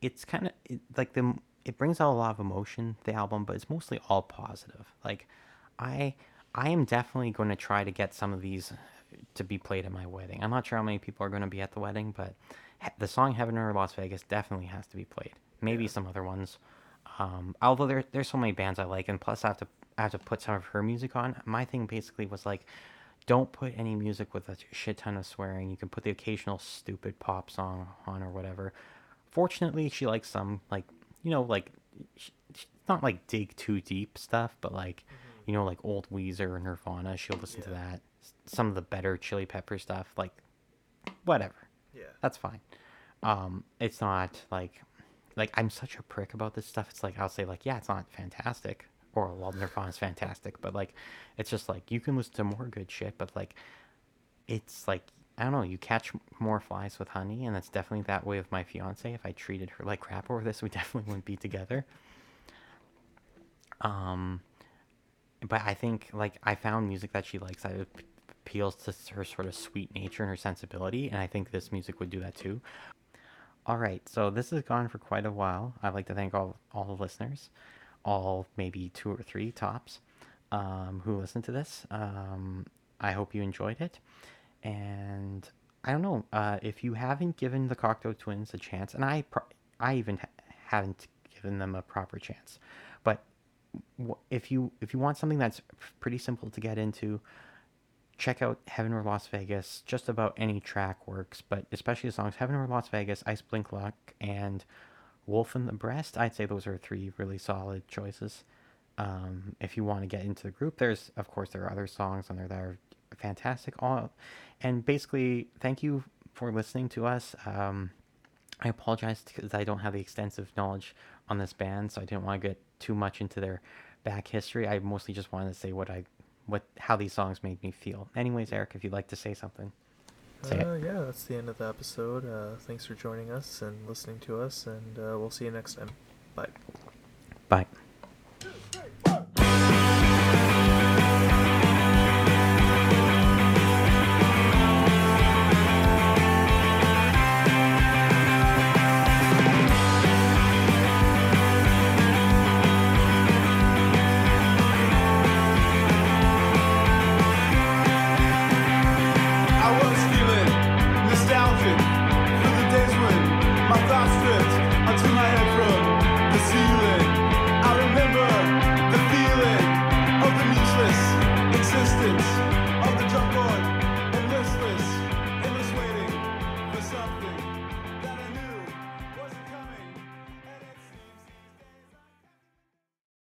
it's kind of it, like the it brings out a lot of emotion the album but it's mostly all positive. Like i i am definitely going to try to get some of these to be played at my wedding. I'm not sure how many people are going to be at the wedding but he- the song heaven or las vegas definitely has to be played. Maybe Yeah. some other ones. Um although there, there's so many bands i like and plus i have to i have to put some of her music on my thing basically was like don't put any music with a shit ton of swearing. You can put the occasional stupid pop song on or whatever. Fortunately, she likes some like you know like sh sh- not like dig too deep stuff, but like you know like old Weezer or Nirvana. She'll listen to that. Some of the better Chili Pepper stuff, like whatever. Yeah. That's fine. Um, it's not like like I'm such a prick about this stuff. It's like I'll say like, yeah, it's not fantastic, or well, is fantastic, but like, it's just like you can listen to more good shit, but like, it's like I don't know. You catch more flies with honey, and that's definitely that way with my fiance. If I treated her like crap over this, we [laughs] definitely wouldn't be together. Um, but I think like I found music that she likes that appeals to her sort of sweet nature and her sensibility, and I think this music would do that too. All right, so this has gone for quite a while. I'd like to thank all all the listeners, all maybe two or three tops, um, who listened to this. Um, I hope you enjoyed it, and I don't know uh, if you haven't given the Cocteau Twins a chance, and I pro- I even ha- haven't given them a proper chance, but if you if you want something that's pretty simple to get into, check out Heaven or Las Vegas. Just about any track works, but especially the songs Heaven or Las Vegas, Iceblink Luck, and Wolf in the Breast. I'd say those are three really solid choices. Um, if you want to get into the group, there's of course there are other songs on there that are fantastic. All and basically, thank you for listening to us. Um, I apologize because I don't have the extensive knowledge on this band, so I didn't want to get too much into their back history. I mostly just wanted to say what I, what how these songs made me feel. Anyways, Eric, if you'd like to say something, Uh, yeah, that's the end of the episode. Uh, thanks for joining us and listening to us, and uh, we'll see you next time. Bye. Bye.